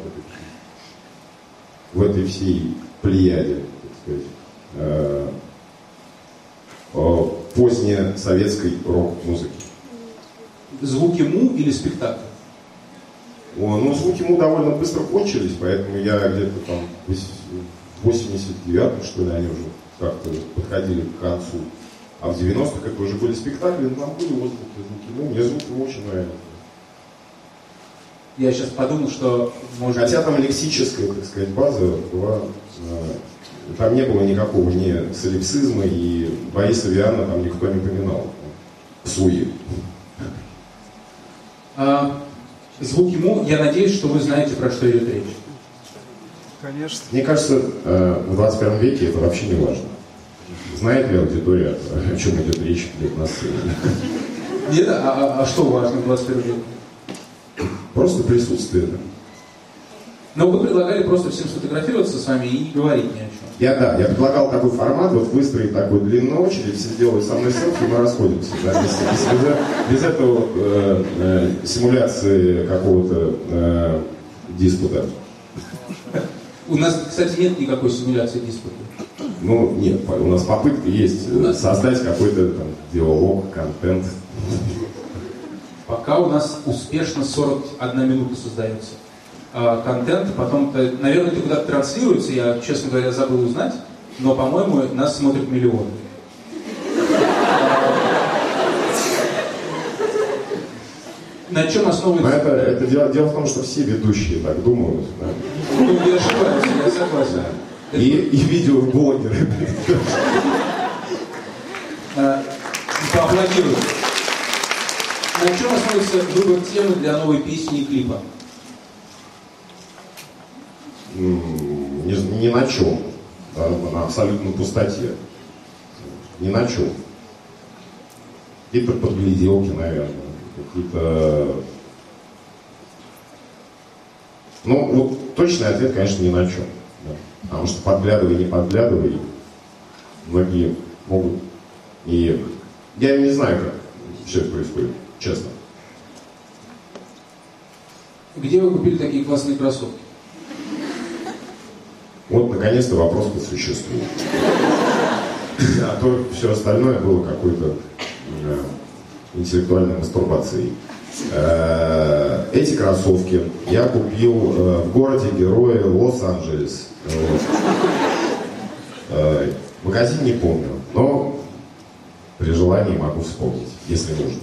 в этой всей плеяде, так сказать, э, поздней советской рок-музыки. Звуки му или спектакль? Ну, звуки ему довольно быстро кончились, поэтому я где-то там в 89-м, что ли, они уже как-то подходили к концу. А в 90-х это уже были спектакли, но там были отзвуки, звуки. Ну, мне звук очень нравится. Я сейчас подумал, что может... Хотя там лексическая, так сказать, база была... Э, там не было никакого ни солипсизма, и Бориса Виана там никто не поминал. Суи. А, звук ему, я надеюсь, что вы знаете, про что идет речь. Конечно. Мне кажется, э, в 21 веке это вообще не важно. Знает ли аудитория, о чем идет речь для нас? Нет, а, а, а что важно в 21 веке? Просто присутствие. Да. Но вы предлагали просто всем сфотографироваться с вами и не говорить ни о чем. Я да, я предлагал такой формат, вот выстроить такую длинную очередь, все делают со мной селфи, мы расходимся. Да, без, без, без этого э, э, симуляции какого-то э, диспута. У нас, кстати, нет никакой симуляции диспута. Ну, нет, у нас попытка есть э, создать какой-то там диалог, контент. Пока у нас успешно 41 минута создается контент, потом, -то, наверное, это куда-то транслируется, я, честно говоря, забыл узнать, но, по-моему, нас смотрят миллионы. На чем основывается? это, это дело, дело в том, что все ведущие так думают. Да. Ну, я ошибаюсь, я согласен. И, и видеоблогеры. Э, поаплодируют. На чем основывается выбор темы для новой песни и клипа? Ни, ни на чем. Да, на абсолютно пустоте. Ни на чем. Какие-то подгляделки, наверное. Какие-то... Ну, вот точный ответ, конечно, ни на чем. Да. Потому что подглядывай, не подглядывай, многие могут и я не знаю, как все это происходит, честно. Где вы купили такие классные кроссовки? Вот, наконец-то, вопрос по существу. А то все остальное было какой-то э, интеллектуальной мастурбацией. Э, эти кроссовки я купил э, в городе Героя Лос-Анджелес. Э, магазин не помню, но при желании могу вспомнить, если нужно.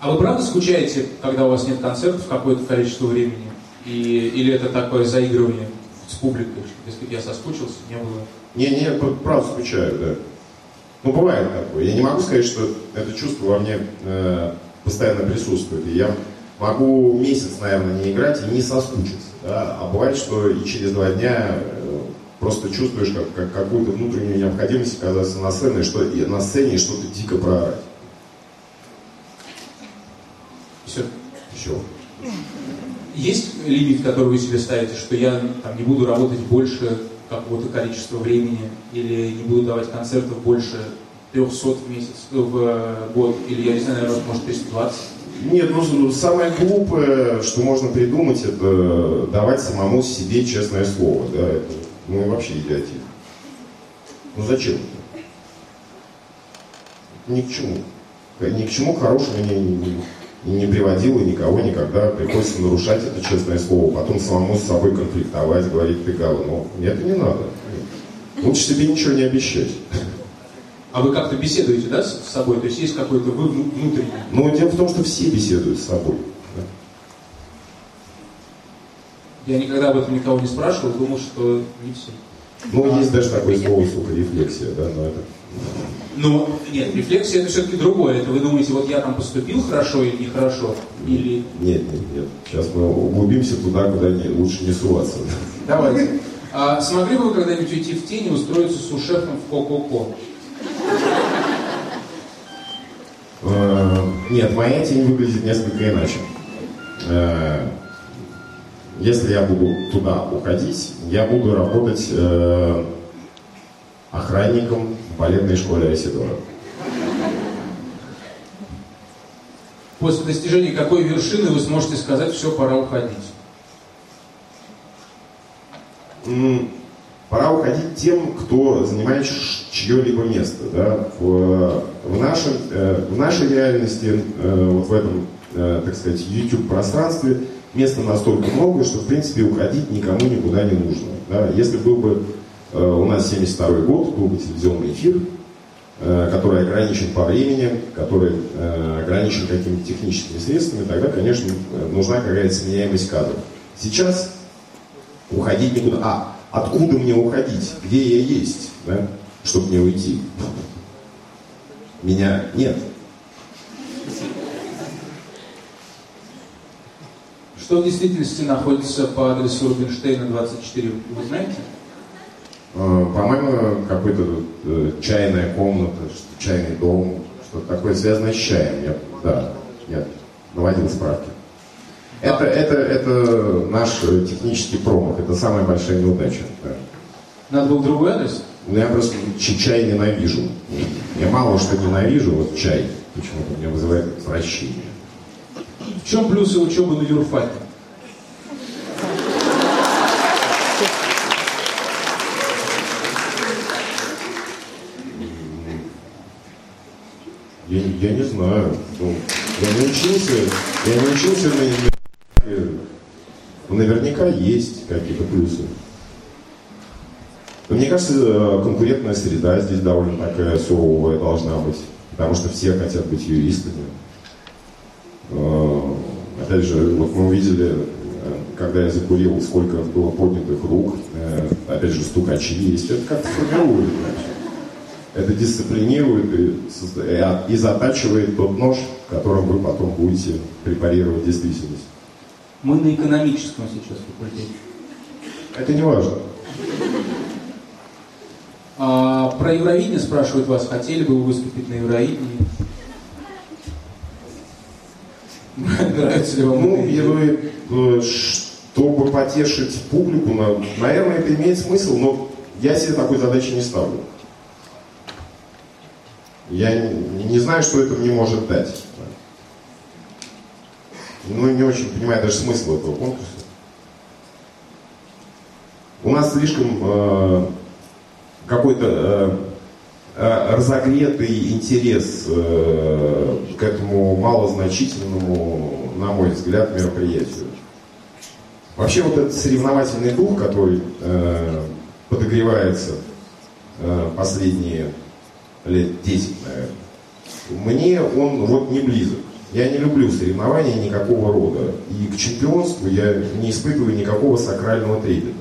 А вы правда скучаете, когда у вас нет концертов какое-то количество времени? И, или это такое заигрывание с публикой? Если я соскучился, не было... Не, не, правда скучаю, да. Ну, бывает такое. Я не могу сказать, что это чувство во мне э, постоянно присутствует. И я могу месяц, наверное, не играть и не соскучиться. Да? А бывает, что и через два дня э, просто чувствуешь как, как какую-то внутреннюю необходимость оказаться на сцене, что, и на сцене и что-то дико проорать. Все. Все. Есть лимит, который вы себе ставите, что я там, не буду работать больше какого-то количества времени, или не буду давать концертов больше 300 в месяц, в э, год, или я не знаю, наверное, может 320? Нет, ну самое глупое, что можно придумать, это давать самому себе честное слово. Да, это ну и вообще идиотизм. Ну зачем это? Ни к чему. Ни к чему хорошему не, не, не приводило никого никогда. Приходится нарушать это честное слово, потом самому с собой конфликтовать, говорить ты говно. Нет, это не надо. Лучше себе ничего не обещать. А вы как-то беседуете, да, с собой? То есть есть какой-то вы внутренний? Ну, дело в том, что все беседуют с собой. Я никогда об этом никого не спрашивал, думал, что не все. Ну, а, есть даже такое слово, сука, рефлексия, да, но это... Ну, нет, рефлексия это все-таки другое. Это вы думаете, вот я там поступил хорошо или нехорошо? Или... Нет, нет, нет. Сейчас мы углубимся туда, куда не, лучше не суваться. Давайте. А смогли бы вы когда-нибудь уйти в тень и устроиться с ушефом в Ко-Ко-Ко? Э, нет, моя тень выглядит несколько иначе. Э, если я буду туда уходить, я буду работать э, охранником в балетной школе Айсидора. После достижения какой вершины вы сможете сказать, все, пора уходить? Пора уходить тем, кто занимает чье-либо место. Да? В, в, нашем, э, в нашей реальности, э, вот в этом, э, так сказать, YouTube-пространстве, места настолько много, что, в принципе, уходить никому никуда не нужно. Да? Если был бы у нас 72 год, бы телевизионный эфир, э, который ограничен по времени, который э, ограничен какими-то техническими средствами, тогда, конечно, нужна какая-то сменяемость кадров. Сейчас уходить никуда. А, откуда мне уходить? Где я есть, да? чтобы мне уйти? Меня нет. Что в действительности находится по адресу Рубинштейна 24, вы знаете? А, по-моему, какой-то э, чайная комната, чайный дом, что-то такое связанное с чаем. Я, да, я наводил справки. Это, это, это наш технический промах, это самая большая неудача. Да. Надо был другой адрес? Ну, я просто чай ненавижу. Я мало что ненавижу, вот чай почему-то меня вызывает отвращение. В чем плюсы учебы на юрфаке? Я, я не знаю. Ну, я не учился, я не учился на Наверняка есть какие-то плюсы. Но мне кажется, э, конкурентная среда здесь довольно такая суровая должна быть. Потому что все хотят быть юристами. Э, опять же, вот мы увидели, э, когда я закурил, сколько было поднятых рук, опять же, стукачи есть. Это как-то формирует. Это дисциплинирует и, и затачивает тот нож, которым вы потом будете препарировать действительность. Мы на экономическом сейчас факультете. Это не важно. А, про Евровидение спрашивают вас, хотели бы вы выступить на Евровидении? Нравится ли вам Ну, это чтобы потешить публику, наверное, это имеет смысл, но я себе такой задачи не ставлю. Я не знаю, что это мне может дать. Ну, не очень понимаю даже смысл этого конкурса. У нас слишком э, какой-то э, э, разогретый интерес э, к этому малозначительному, на мой взгляд, мероприятию. Вообще вот этот соревновательный дух, который э, подогревается э, последние лет 10, наверное, мне он вот не близок. Я не люблю соревнования никакого рода. И к чемпионству я не испытываю никакого сакрального трепета.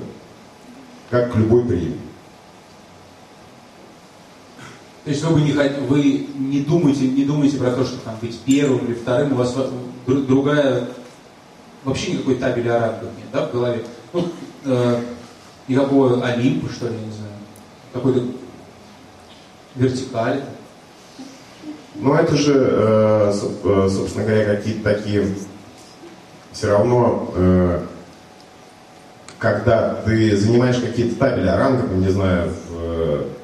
Как к любой премии. То есть вы, не, вы не, думаете, не думаете про то, что там быть первым или вторым, у вас другая, вообще никакой табели о рангах нет, да, в голове? Ну, э, никакого Олимпа, что ли, я не знаю, какой-то вертикали. Ну, это же, э, э, собственно говоря, какие-то такие все равно, э, когда ты занимаешь какие-то табели о рангах, не знаю,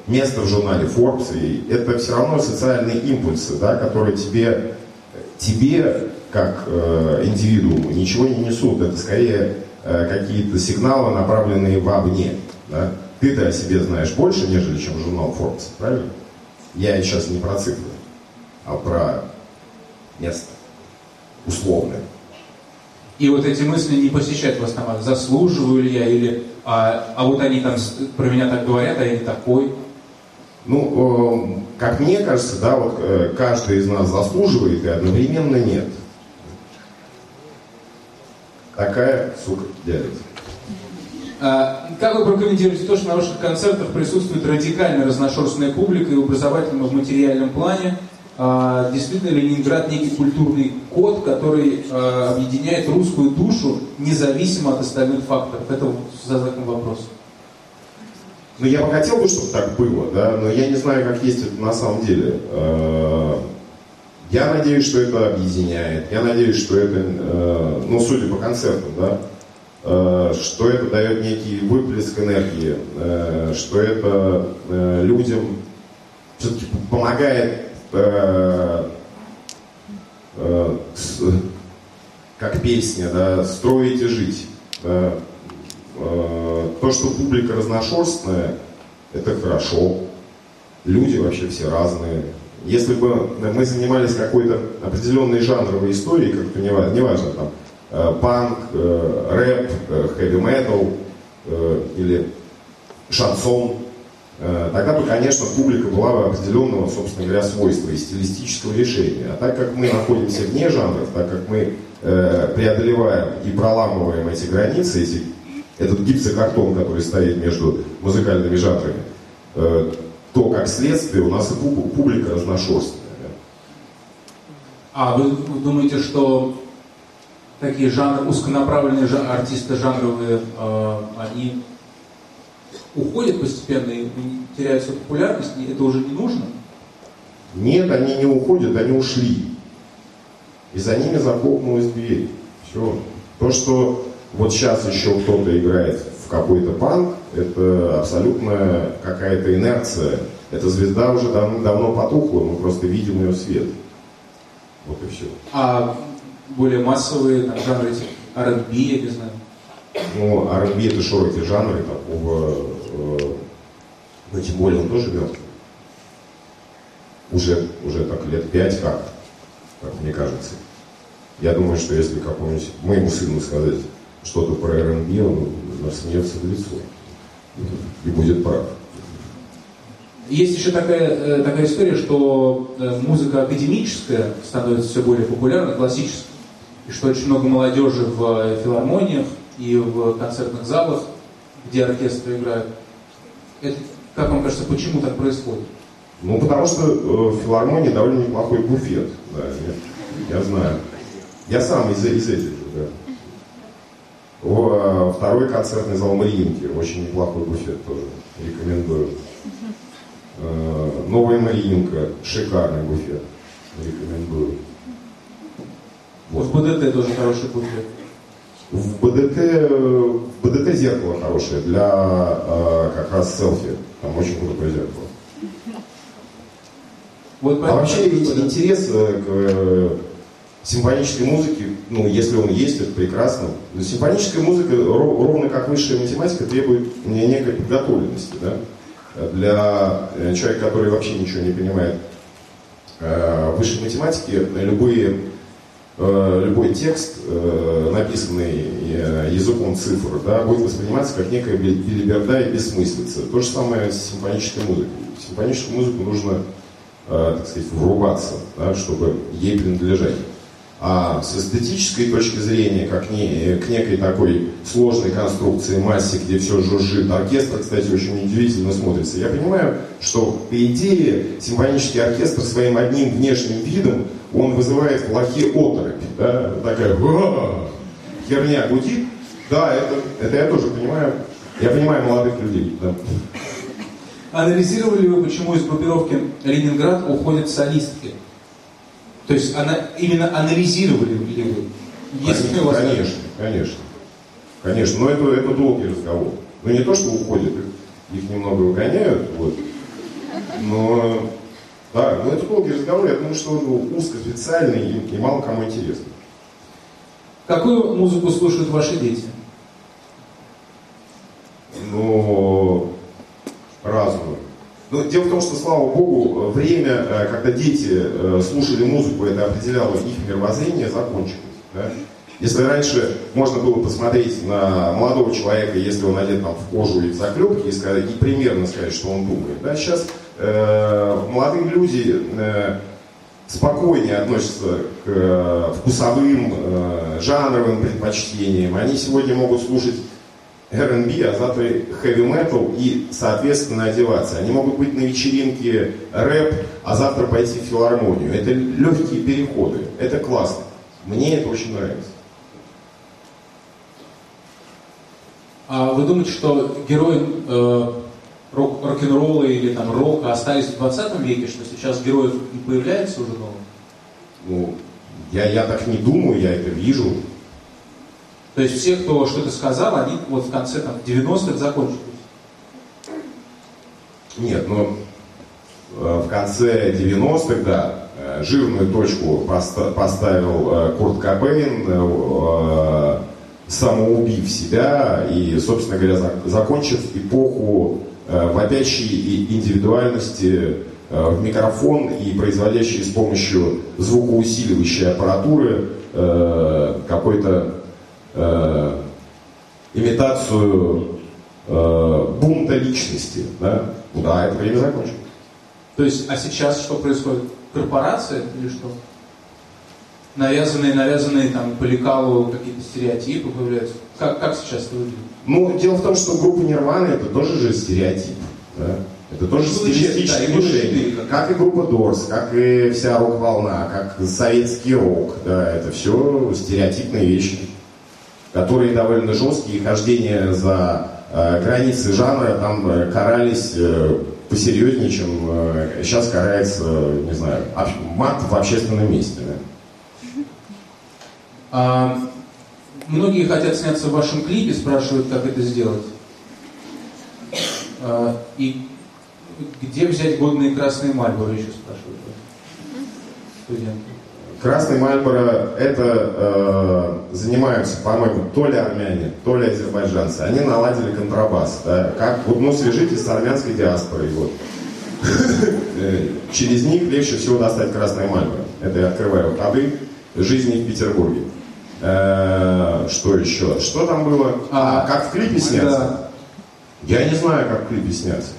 место в журнале Forbes, и это все равно социальные импульсы, да, которые тебе, тебе как индивидууму ничего не несут. Это скорее какие-то сигналы, направленные вовне. Да? Ты-то о себе знаешь больше, нежели чем журнал Forbes, правильно? Я сейчас не про цифры а про место условное. И вот эти мысли не посещают вас там, а заслуживаю ли я, или а, а вот они там про меня так говорят, а я не такой. Ну, э, как мне кажется, да, вот э, каждый из нас заслуживает и одновременно нет. Такая, сука, диалектика. Как вы прокомментируете то, что на ваших концертах присутствует радикально разношерстная публика и в образовательном и в материальном плане, а, действительно Ленинград некий культурный код, который а, объединяет русскую душу независимо от остальных факторов. Это задаком вопрос. Ну, я бы хотел бы, чтобы так было, да, но я не знаю, как есть это на самом деле. А, я надеюсь, что это объединяет. Я надеюсь, что это, ну, судя по концертам, да, что это дает некий выплеск энергии, что это людям все-таки помогает э, э, как песня, да, строить и жить. Э, то, что публика разношерстная, это хорошо. Люди вообще все разные. Если бы мы занимались какой-то определенной жанровой историей, как-то неважно, там, э, панк, э, рэп, э, хэви-метал э, или шансон, Э, тогда бы, конечно, публика была бы определенного, собственно говоря, свойства и стилистического решения. А так как мы находимся вне жанров, так как мы э, преодолеваем и проламываем эти границы, эти, этот гипсокартон, который стоит между музыкальными жанрами, э, то, как следствие, у нас и публика разношерстная. А вы думаете, что такие жанры, узконаправленные жан, артисты жанровые, э, они уходят постепенно и теряют свою популярность, это уже не нужно? Нет, они не уходят, они ушли. И за ними захлопнулась дверь. Все. То, что вот сейчас еще кто-то играет в какой-то панк, это абсолютно какая-то инерция. Эта звезда уже дав давно потухла, мы просто видим ее свет. Вот и все. А более массовые там, жанры R&B, я не знаю? Ну, R&B это широкий жанр, такого Э, но тем более он тоже мертв. уже, уже так лет пять как, как мне кажется. Я думаю, что если какому-нибудь моему сыну сказать что-то про РНБ, он рассмеется в лицо и будет прав. Есть еще такая, э, такая история, что э, музыка академическая становится все более популярной, классическая. И что очень много молодежи в э, филармониях и в концертных залах, где оркестры играют. Это, как вам кажется, почему так происходит? Ну, потому что в филармонии довольно неплохой буфет. Да, я, я знаю. Я сам из, из этих же, да. О, второй концертный зал Мариинки. Очень неплохой буфет тоже. Рекомендую. Э, новая Мариинка, шикарный буфет. Рекомендую. Вот. В БДТ тоже хороший буфет. В БДТ, в БДТ зеркало хорошее для э, как раз селфи. Там очень крутое зеркало. Вот а вообще интерес э, к симфонической музыке, ну, если он есть, это прекрасно. Но симфоническая музыка, ровно как высшая математика, требует некой подготовленности, да? для э, человека, который вообще ничего не понимает э, в высшей математике, любые, э, любой текст, написанный языком цифр, да, будет восприниматься как некая билиберда и бессмыслица. То же самое с симфонической музыкой. В симфоническую музыку нужно, так сказать, врубаться, да, чтобы ей принадлежать. А с эстетической точки зрения, как не, к некой такой сложной конструкции массе, где все жужжит, оркестр, кстати, очень удивительно смотрится. Я понимаю, что по идее симфонический оркестр своим одним внешним видом, он вызывает в лохе оторопь. Да? Такая херня гудит. Да, это, это я тоже понимаю. Я понимаю молодых людей. Да. Анализировали ли вы, почему из группировки Ленинград уходят солистки? То есть она, именно анализировали ли вы? Если конечно, вас... конечно, конечно. Конечно, но это, это долгий разговор. Ну не то, что уходят, их, немного выгоняют, вот. Но да, но это долгий разговор, я думаю, что он узкоспециальный и, и мало кому интересный. Какую музыку слушают ваши дети? Ну, разную. Но дело в том, что, слава богу, время, э, когда дети э, слушали музыку, это определяло их мировоззрение, закончилось. Да? Если раньше можно было посмотреть на молодого человека, если он одет там, в кожу и в заклепки, и, сказать, и примерно сказать, что он думает, да? сейчас э, молодые люди э, спокойнее относятся к э, вкусовым, э, жанровым предпочтениям. Они сегодня могут слушать R&B, а завтра heavy metal и, соответственно, одеваться. Они могут быть на вечеринке рэп, а завтра пойти в филармонию. Это легкие переходы. Это классно. Мне это очень нравится. А вы думаете, что герои э, рок, рок-н-ролла или там рока остались в 20 веке, что сейчас героев не появляется уже новых? Ну, я, я так не думаю, я это вижу. То есть все, кто что-то сказал, они вот в конце там, 90-х закончились. Нет, ну э, в конце 90-х, да, э, жирную точку поставил э, Курт Кобейн, самоубив себя и, собственно говоря, закончив эпоху вопящей индивидуальности в микрофон и производящей с помощью звукоусиливающей аппаратуры какой-то э, имитацию э, бунта личности. Да? да, это время закончилось. То есть, а сейчас что происходит? Корпорация или что? Навязанные, навязанные там по лекалу какие-то стереотипы появляются. Как, как сейчас это выглядит? Ну, дело в том, что группа Нирвана это тоже же стереотип. Да? Это тоже ну, стилистическое да, решение. Как и группа Дорс, как и вся рок-волна, как советский рок. Да, это все стереотипные вещи которые довольно жесткие, хождение за э, границы жанра там э, карались э, посерьезнее, чем сейчас карается, не знаю, мат в общественном месте. Да? А, многие хотят сняться в вашем клипе, спрашивают, как это сделать. А, и где взять годные красные мальборы, еще спрашивают студенты. Красный Мальборо это э, занимаются, по-моему, то ли армяне, то ли азербайджанцы. Они наладили контрабас. Да? Как, вот, ну, свяжитесь с армянской диаспорой. Вот. э, через них легче всего достать красные мальбы. Это я открываю ходы жизни в Петербурге. Э, что еще? Что там было? А, как в клипе сняться? Да. Я не знаю, как в клипе сняться.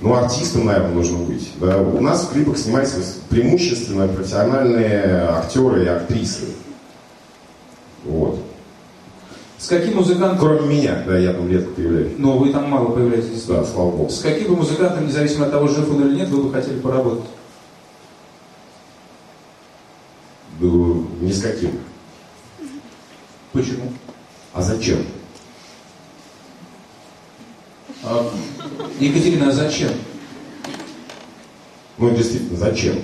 Ну, артистом, наверное, нужно быть. Да. У нас в клипах снимаются преимущественно профессиональные актеры и актрисы. Вот. С каким музыкантом... Кроме меня, да, я там редко появляюсь. Но вы там мало появляетесь. Да, слава богу. С каким бы музыкантом, независимо от того, жив он или нет, вы бы хотели поработать? Да, ни с каким. Почему? А зачем? А, Екатерина, а зачем? Ну, действительно, зачем?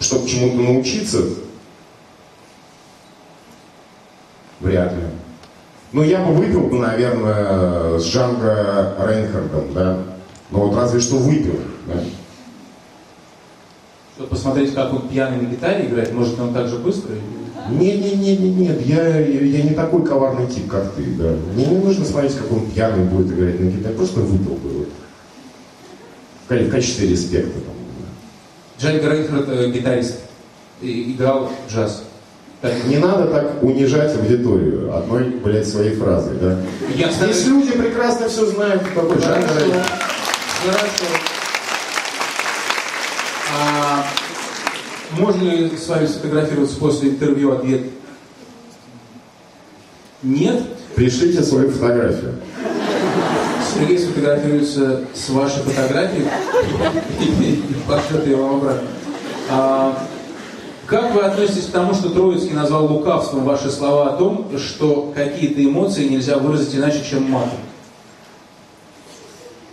Чтобы чему-то научиться, Вряд ли. Ну, я бы выпил бы, наверное, с Джанго Рейнхардом, да. Но вот разве что выпил, да. Чтобы посмотреть, как он пьяный на гитаре играет, может, он так же быстро? Нет, нет, нет, нет, нет, я, я не такой коварный тип, как ты, да. Мне не нужно смотреть, как он пьяный будет играть на гитаре, просто выпил бы. В качестве респекта. Там, да. Джанго Рейнхард, э, гитарист, играл джаз. Не надо так унижать аудиторию одной, блядь, своей фразой, да? Я Здесь люди прекрасно все знают, какой жанр. Хорошо. А, можно ли с вами сфотографироваться после интервью ответ? Нет? Пришлите свою фотографию. Сергей сфотографируется с вашей фотографией и пошлет ее вам обратно. А, как вы относитесь к тому, что Троицкий назвал лукавством ваши слова о том, что какие-то эмоции нельзя выразить иначе, чем матом?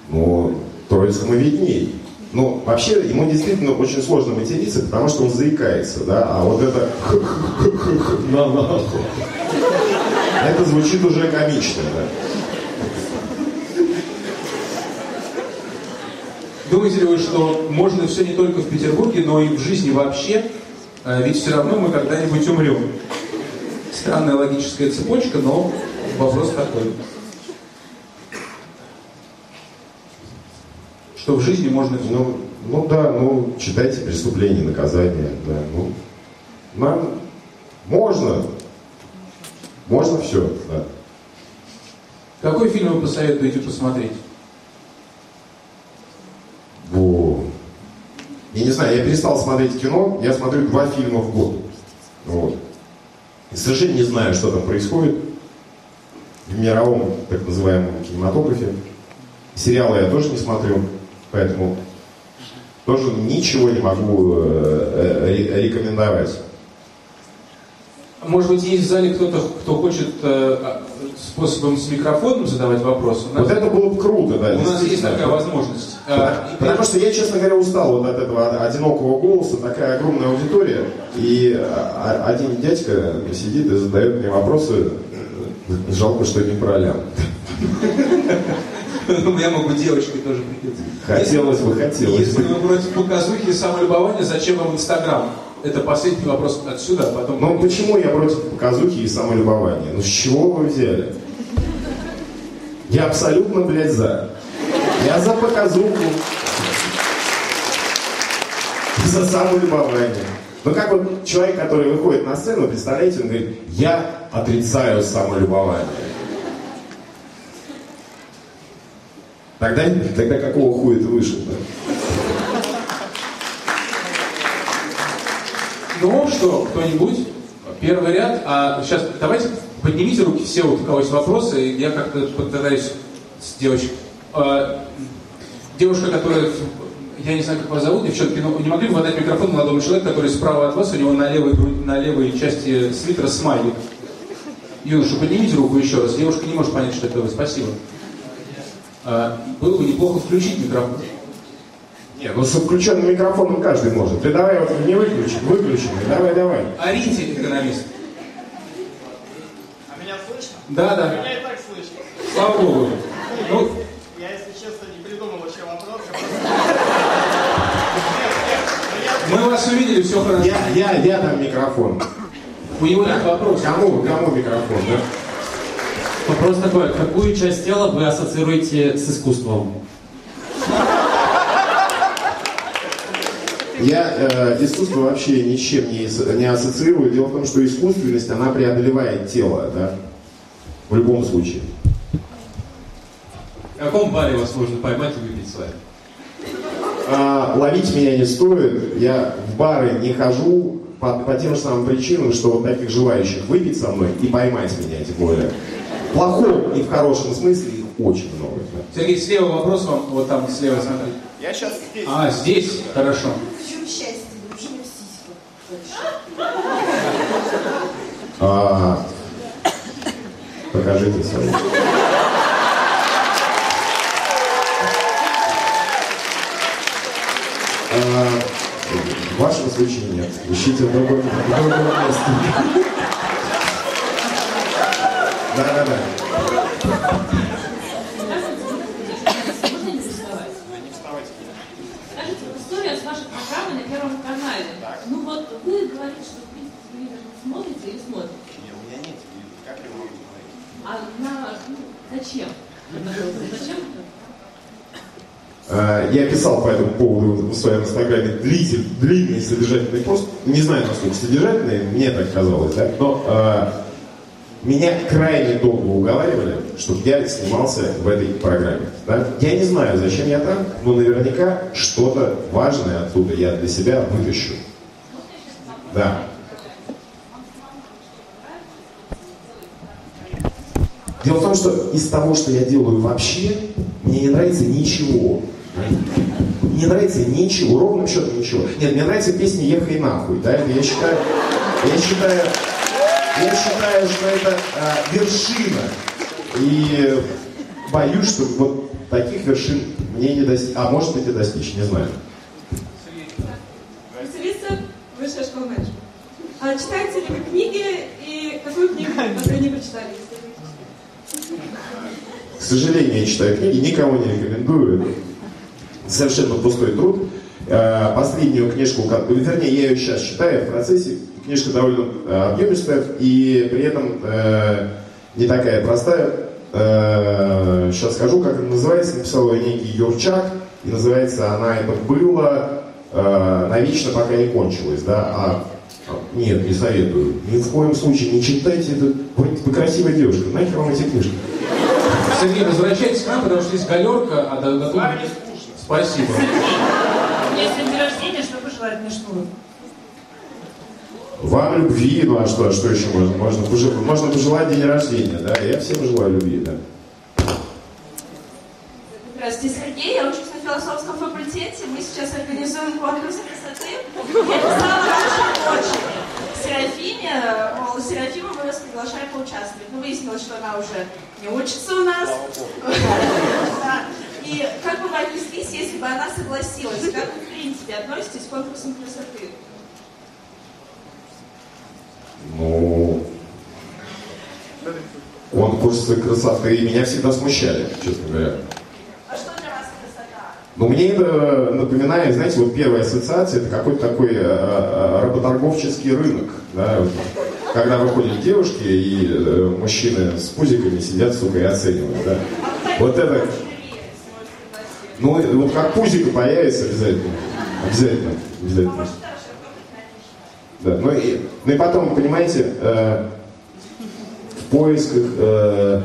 Ну, Троицкому видней. Ну, вообще, ему действительно очень сложно материться, потому что он заикается, да, а вот это на нахуй. Это звучит уже комично, да. Думаете ли вы, что можно все не только в Петербурге, но и в жизни вообще а ведь все равно мы когда-нибудь умрем. Странная логическая цепочка, но вопрос такой. Что в жизни можно... Ну, ну да, ну читайте преступление, наказание, да, ну, нам можно, можно все, да. Какой фильм вы посоветуете посмотреть? Я не знаю, я перестал смотреть кино, я смотрю два фильма в год. Вот. И, сожалению, не знаю, что там происходит в мировом, так называемом, кинематографе. Сериалы я тоже не смотрю, поэтому тоже ничего не могу э, э, рекомендовать. Может быть, есть в зале кто-то, кто хочет э, а, способом с микрофоном задавать вопросы? Нас, вот это было бы круто, да. У нас есть такая возможность. А, потому что я, честно говоря, устал вот от этого одинокого голоса, такая огромная аудитория, и а, один дядька сидит и задает мне вопросы, жалко, что не про Алян. Я могу девочкой тоже придется. Хотелось бы, хотелось Если вы против показухи и самолюбования, зачем вам Инстаграм? Это последний вопрос отсюда, а потом... Ну почему я против показухи и самолюбования? Ну с чего вы взяли? Я абсолютно, блядь, за. Я за показуху. За самолюбование. Ну как вот человек, который выходит на сцену, представляете, он говорит, я отрицаю самолюбование. Тогда, тогда какого хуя ты вышел, да? Ну что, кто-нибудь? Первый ряд. А сейчас давайте поднимите руки все, у кого есть вопросы. Я как-то попытаюсь с девочкой. А, девушка, которая я не знаю, как вас зовут, девчонки, но не могли бы отдать микрофон молодому человеку, который справа от вас, у него на левой, на левой части свитера смайлик. Юноша, поднимите руку еще раз. Девушка не может понять, что это вы. Спасибо. А, было бы неплохо включить микрофон. Нет, ну с включенным микрофоном каждый может. Ты давай вот не выключи, выключенный, давай, давай. Арите, экономист. А меня слышно? Да, да. Меня и так слышно. Слава Богу. Ну, я, если честно, не придумал вообще вопрос. Мы вас увидели, все хорошо. Я, я, я дам микрофон. У него нет вопросов. Кому, кому микрофон, да? Вопрос такой, какую часть тела вы ассоциируете с искусством? Я э, искусство вообще ни с чем не, не ассоциирую. Дело в том, что искусственность, она преодолевает тело, да, в любом случае. В каком баре вас можно поймать и выпить с вами? А, ловить меня не стоит. Я в бары не хожу по, по тем же самым причинам, что вот таких желающих выпить со мной и поймать меня, тем более. В плохом и в хорошем смысле их очень много. да. Сергей, слева вопрос вам, вот там слева смотрите. Я сейчас здесь. А, здесь? Хорошо. Хочу счастье, неужели в сиську? А, покажите свою. А, в вашем случае нет. Ищите в другом, в другом месте. Вставать? Скажите, вот история с вашей программой на Первом канале. Ну вот вы говорите, что в телевизор смотрите или смотрите? Нет, у меня нет телевизора. Как? А на, ну, зачем? Зачем? А, Я писал по этому поводу в своем инстаграме длитель, длинный содержательный пост. Не знаю, насколько содержательный, мне так казалось, да? но а, меня крайне долго уговаривали, чтобы я снимался в этой программе. Да? Я не знаю, зачем я там, но наверняка что-то важное оттуда я для себя вытащу. Да. Дело в том, что из того, что я делаю вообще, мне не нравится ничего. Мне не нравится ничего, ровным счетом ничего. Нет, мне нравится песня «Ехай нахуй». Да, я считаю, я считаю, я считаю, что это а, вершина. И боюсь, что вот таких вершин мне не достичь. А может быть и достичь, не знаю. Василиса, высшая школа менеджмента. А читаете ли вы книги и какую книгу вы не прочитали? К сожалению, я читаю книги, никому не рекомендую. Совершенно пустой труд. Э, Последнюю книжку, как- вернее, я ее сейчас читаю в процессе. Книжка довольно э, объемистая и при этом э, не такая простая. Э, Сейчас скажу, как она называется. Написал ее некий Юрчак. И называется она «Это было э, навечно, пока не кончилось». Да? А а, нет, не советую. Ни в коем случае не читайте это. Вы, вы красивая девушка. Нахер вам эти книжки? Сергей, возвращайтесь к нам, потому что есть галерка, а до, до- Вами не скучно. Спасибо. У меня сегодня день рождения, что пожелать мне шнур? Вам любви, ну а что, а что еще можно? Можно, пожелать, можно пожелать день рождения, да? Я всем желаю любви, да. Здравствуйте, Сергей. Я учусь на философском факультете. Мы сейчас организуем конкурс красоты. Я писала вашей дочери, Серафиме. Мол, Серафима мы вас приглашаем поучаствовать. Но выяснилось, что она уже не учится у нас. И как бы вы отнеслись, если бы она согласилась? Как вы, в принципе, относитесь к конкурсам красоты? Ну, конкурсы красоты меня всегда смущали, честно говоря. А что для вас красота? Но мне это напоминает, знаете, вот первая ассоциация, это какой-то такой э, э, работорговческий рынок, да, когда выходят девушки и э, мужчины с пузиками сидят, сука, и оценивают, да. Вот это, ну, вот как пузика появится обязательно, обязательно, обязательно. Да, ну и, ну и потом, понимаете, э, в поисках, э,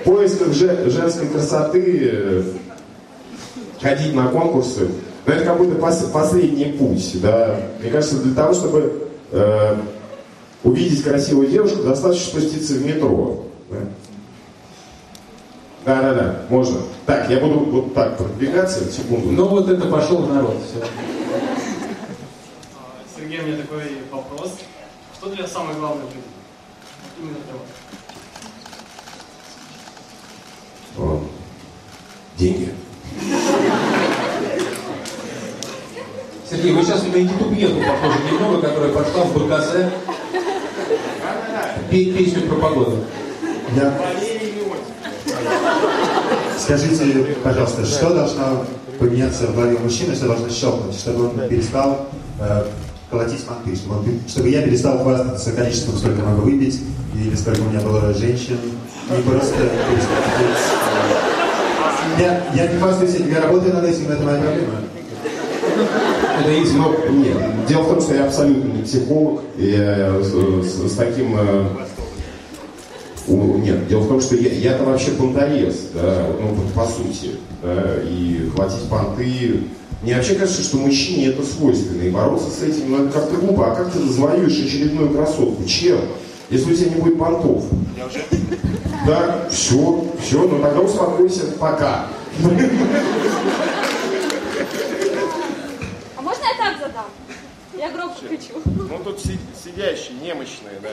в поисках же- женской красоты э, ходить на конкурсы, ну это как будто пос- последний путь, да. Мне кажется, для того, чтобы э, увидеть красивую девушку, достаточно спуститься в метро. да. Да-да-да, можно. Так, я буду вот так продвигаться, секунду. Ну вот это пошел народ. Все. Сергей, у меня такой вопрос. Что для самое главное в жизни? Именно для вас. О, Деньги. Сергей, вы сейчас на ютубьету похожи немного, которая пошла в БКЗ. Петь песню про погоду. Я... Скажите, пожалуйста, что должно поменяться в голове мужчины, что должно щелкнуть, чтобы он перестал э, колотить манты, чтобы, чтобы я перестал хвастаться количеством, сколько могу выпить, или сколько у меня было женщин, не просто пересмотреть. Я, я не хвастаюсь этим, я работаю над этим, это моя проблема. Это есть, но нет. Дело в том, что я абсолютно не психолог. И я с, с- с таким... э, у- нет, дело в том, что я, я-то вообще понторез, да, ну, вот по сути, да, и хватить понты. Мне вообще кажется, что мужчине это свойственно, и бороться с этим, ну, это как-то глупо. А как ты завоюешь очередную красотку? Чем? Если у тебя не будет понтов. Да, все, все, ну тогда успокойся, пока. А можно я так задам? Я громко кричу. Ну тут си- сидящие, немощные, да.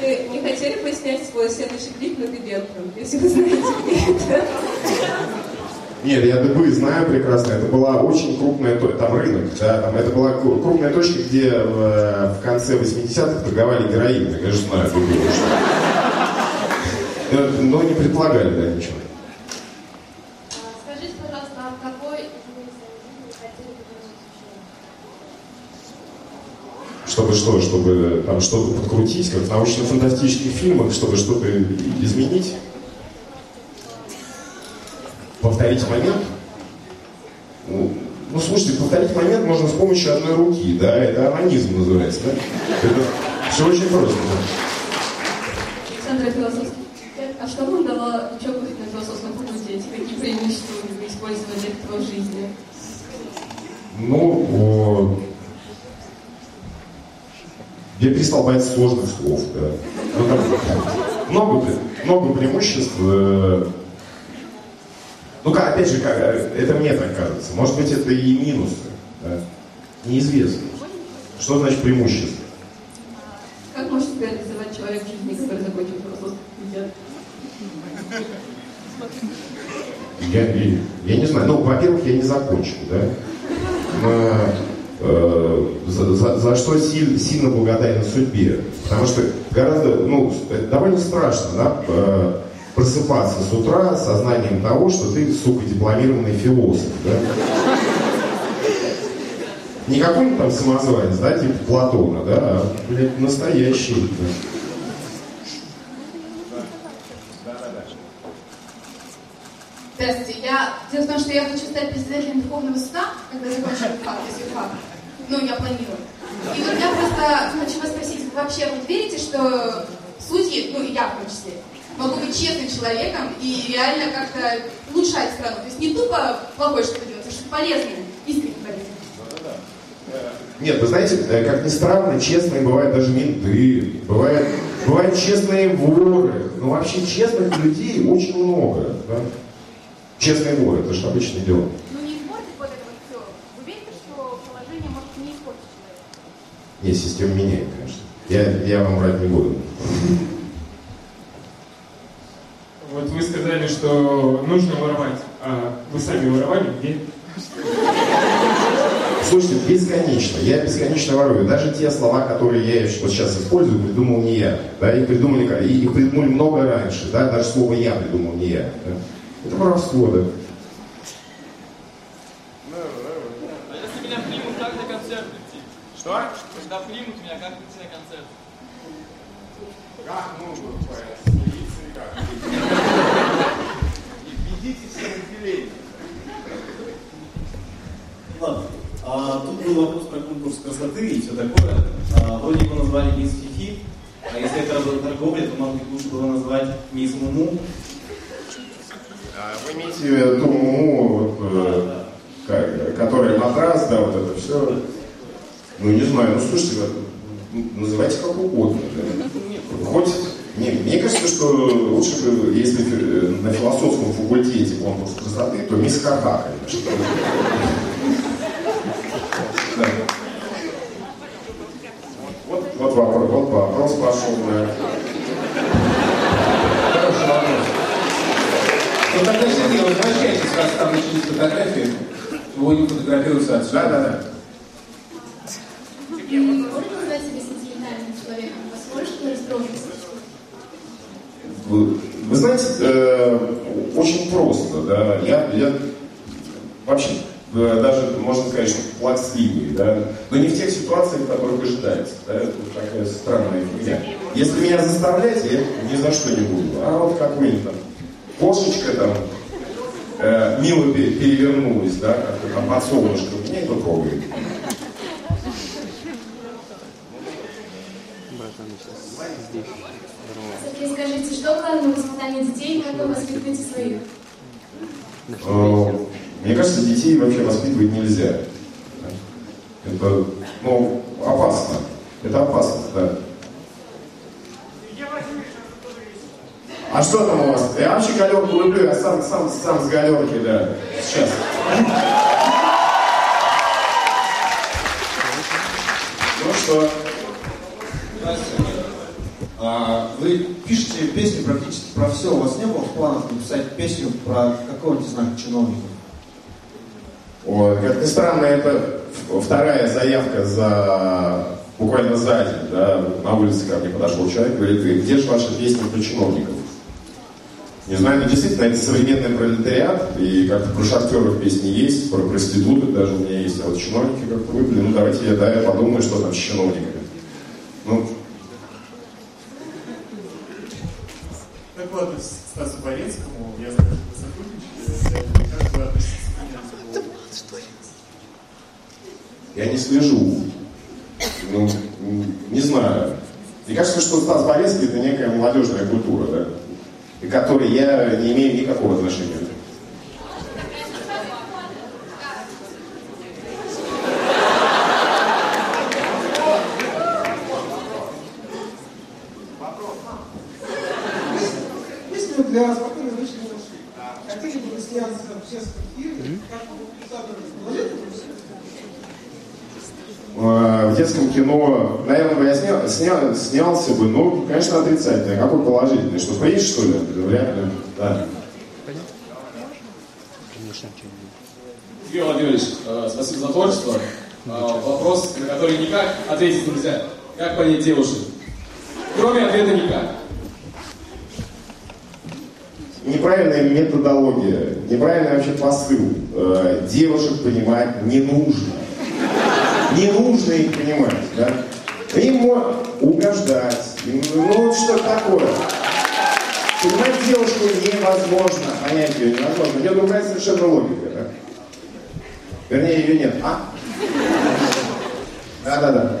Вы не хотели бы снять свой следующий клип на Дебенком, если вы знаете, где это? Нет, я ДБ знаю прекрасно. Это была очень крупная точка, там рынок, да, там это была кру- крупная точка, где в, в конце 80-х торговали героином. Я, конечно, знаю ДБ. Э, Но не предполагали, да, ничего. Скажите, пожалуйста, а какой вы хотели бы Чтобы что, чтобы там что-то подкрутить, как в научно-фантастических фильмах, чтобы что-то изменить. Повторить момент. Ну, ну, слушайте, повторить момент можно с помощью одной руки, да, это анонизм называется, да? Это все очень просто. да. Александра Философский. А что вам дало учеба на философском факультете? Какие преимущества вы использовали в твоей жизни? Ну, о, я перестал бояться сложных слов, да. Ну, там много, много преимуществ. Ну, как, опять же, как, э, это мне так кажется. Может быть, это и минусы. да. Неизвестно. Что значит преимущество? Как может себя реализовать человек в жизни, который закончил факультет? Я, я, я не знаю. Ну, во-первых, я не закончил, да. Но, э, за, за- за что силь- сильно благодарен судьбе. Потому что гораздо, ну, довольно страшно, да, э, просыпаться с утра с сознанием того, что ты, сука, дипломированный философ, да. Не какой-нибудь там самозванец, да, типа Платона, да, а, блядь, настоящий. да. Здравствуйте. Я... Дело в том, что я хочу стать председателем Верховного суда, когда закончу ФАК, если ФАК. Ну, я планирую. И вот я просто хочу вас спросить, вы вообще вот верите, что судьи, ну и я в том числе, могу быть честным человеком и реально как-то улучшать страну? То есть не тупо плохое что-то делать, а что-то полезное, искренне полезное. Нет, вы знаете, э, как ни странно, честные бывают даже менты, бывают, бывают честные воры. Ну, вообще честных людей очень много. Да? Честные воры, это же обычное дело. Ну не испортить вот это вот все. Вы верите, что положение может не испортить человека? Не, система меняет, конечно. Я, я вам врать не буду. Вот вы сказали, что нужно воровать. А вы сами воровали? Где? Слушайте, бесконечно. Я бесконечно ворую. Даже те слова, которые я вот сейчас использую, придумал не я. Да, их придумали, и- их придумали много раньше. Да, даже слово я придумал не я. да. Это воровство, да. А если меня примут, как на концерт прийти? Что? Когда примут меня, как прийти на концерт? Как нужно с милицией, как? Ведите все отделения. Ладно. А, тут был вопрос про конкурс красоты и все такое. А, вроде бы назвали мисс Фифи, а если это работа торговля, то, может быть, лучше было назвать мисс Муму. А Вы имеете в виду ту муму, вот, э, ка- которая матрас, да, вот это все. Ну, не знаю, ну, слушайте, ну, называйте как угодно. да. Хоть, не, мне кажется, что лучше бы, если э, на философском факультете конкурс красоты, то мисс Ха-Ха, конечно. Вот, вот вопрос, вот вопрос пошел, да. Хороший вопрос. Ну тогда, Сергей, возвращайтесь, раз там начались фотографии. Будем фотографироваться отсюда. Да, да, да. Можно назвать себя сентиментальным человеком? Вас может расстроить? Вы, вы знаете, э, очень просто, да. Я, я вообще э, даже можно сказать, что плаксливый, да. Но не в тех ситуациях, которых ожидается. Да, это такая странная фигня. Если меня заставлять, я ни за что не буду. А вот какой-нибудь там кошечка там э, мило пе- перевернулась, да, как-то там под солнышком, меня это трогает. Сергей, скажите, что главное в воспитании детей, как вы воспитываете своих? Э, Мне кажется, детей вообще воспитывать нельзя. Это, ну, опасно. Это опасно, да. А что там у вас? Я вообще галерку люблю, я сам, сам, сам с галерки, да. Сейчас. Ну что? А, вы пишете песни практически про все. У вас не было в планах написать песню про какого-нибудь из наших чиновников? Ой, как ни странно, это вторая заявка за буквально за день, да, на улице ко мне подошел человек, говорит, «Вы, где же ваша песня про чиновников? Не знаю, но действительно, это современный пролетариат, и как-то про шахтеров песни есть, про проституток даже у меня есть, а вот чиновники как-то выпали, ну давайте я, да, я подумаю, что там с чиновниками. Ну, К Стасу Борецкому? Я знаю, что вы сотрудничаете. Как вы относитесь к нему? я не слежу. Ну, не знаю. Мне кажется, что Стас Борецкий это некая молодежная культура, да, и которой я не имею никакого отношения. Песню для спокойной вечной души. Хотели бы вы сняться в честном фильме, как В детском кино, наверное, бы я снял, снял- снялся бы, но, конечно, отрицательный. Какой положительный? Что, принц, что ли? Да, Вряд ли. Да. Юрий Владимирович, э, спасибо за творчество. Э, Вопрос, на который никак ответить нельзя. Как понять девушек? Кроме ответа никак. Неправильная методология, неправильный вообще посыл. Э, Девушек понимать не нужно. Не нужно их понимать, да? Им можно угождать, ну вот что такое. Понимать девушку невозможно, понять ее невозможно. У нее другая совершенно логика, да? Вернее, ее нет. А? Да-да-да.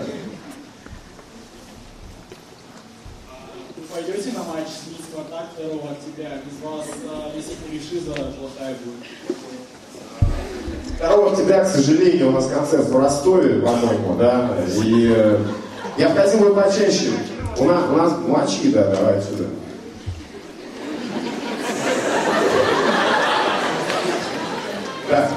2 октября? Без вас а, висит Муришиза золотая будет. 2 октября, к сожалению, у нас концерт в Ростове, по-моему, да, и э, я входил бы почаще. У нас, у нас мочи, да, давай отсюда. Да.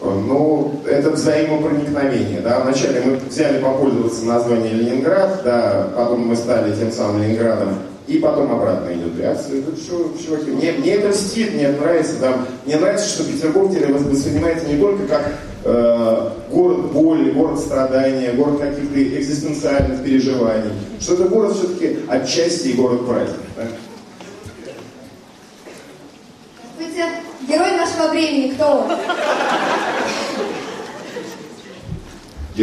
Ну, это взаимопроникновение, да. Вначале мы взяли попользоваться название Ленинград, да, потом мы стали тем самым Ленинградом, и потом обратно идет реакция. Это что, чуваки, мне, мне это льстит, мне это нравится, да. Мне нравится, что Петербург теперь вос- воспринимается не только как э, город боли, город страдания, город каких-то экзистенциальных переживаний, что это город все-таки отчасти и город праздник, да. Здравствуйте. Герой нашего времени, кто он?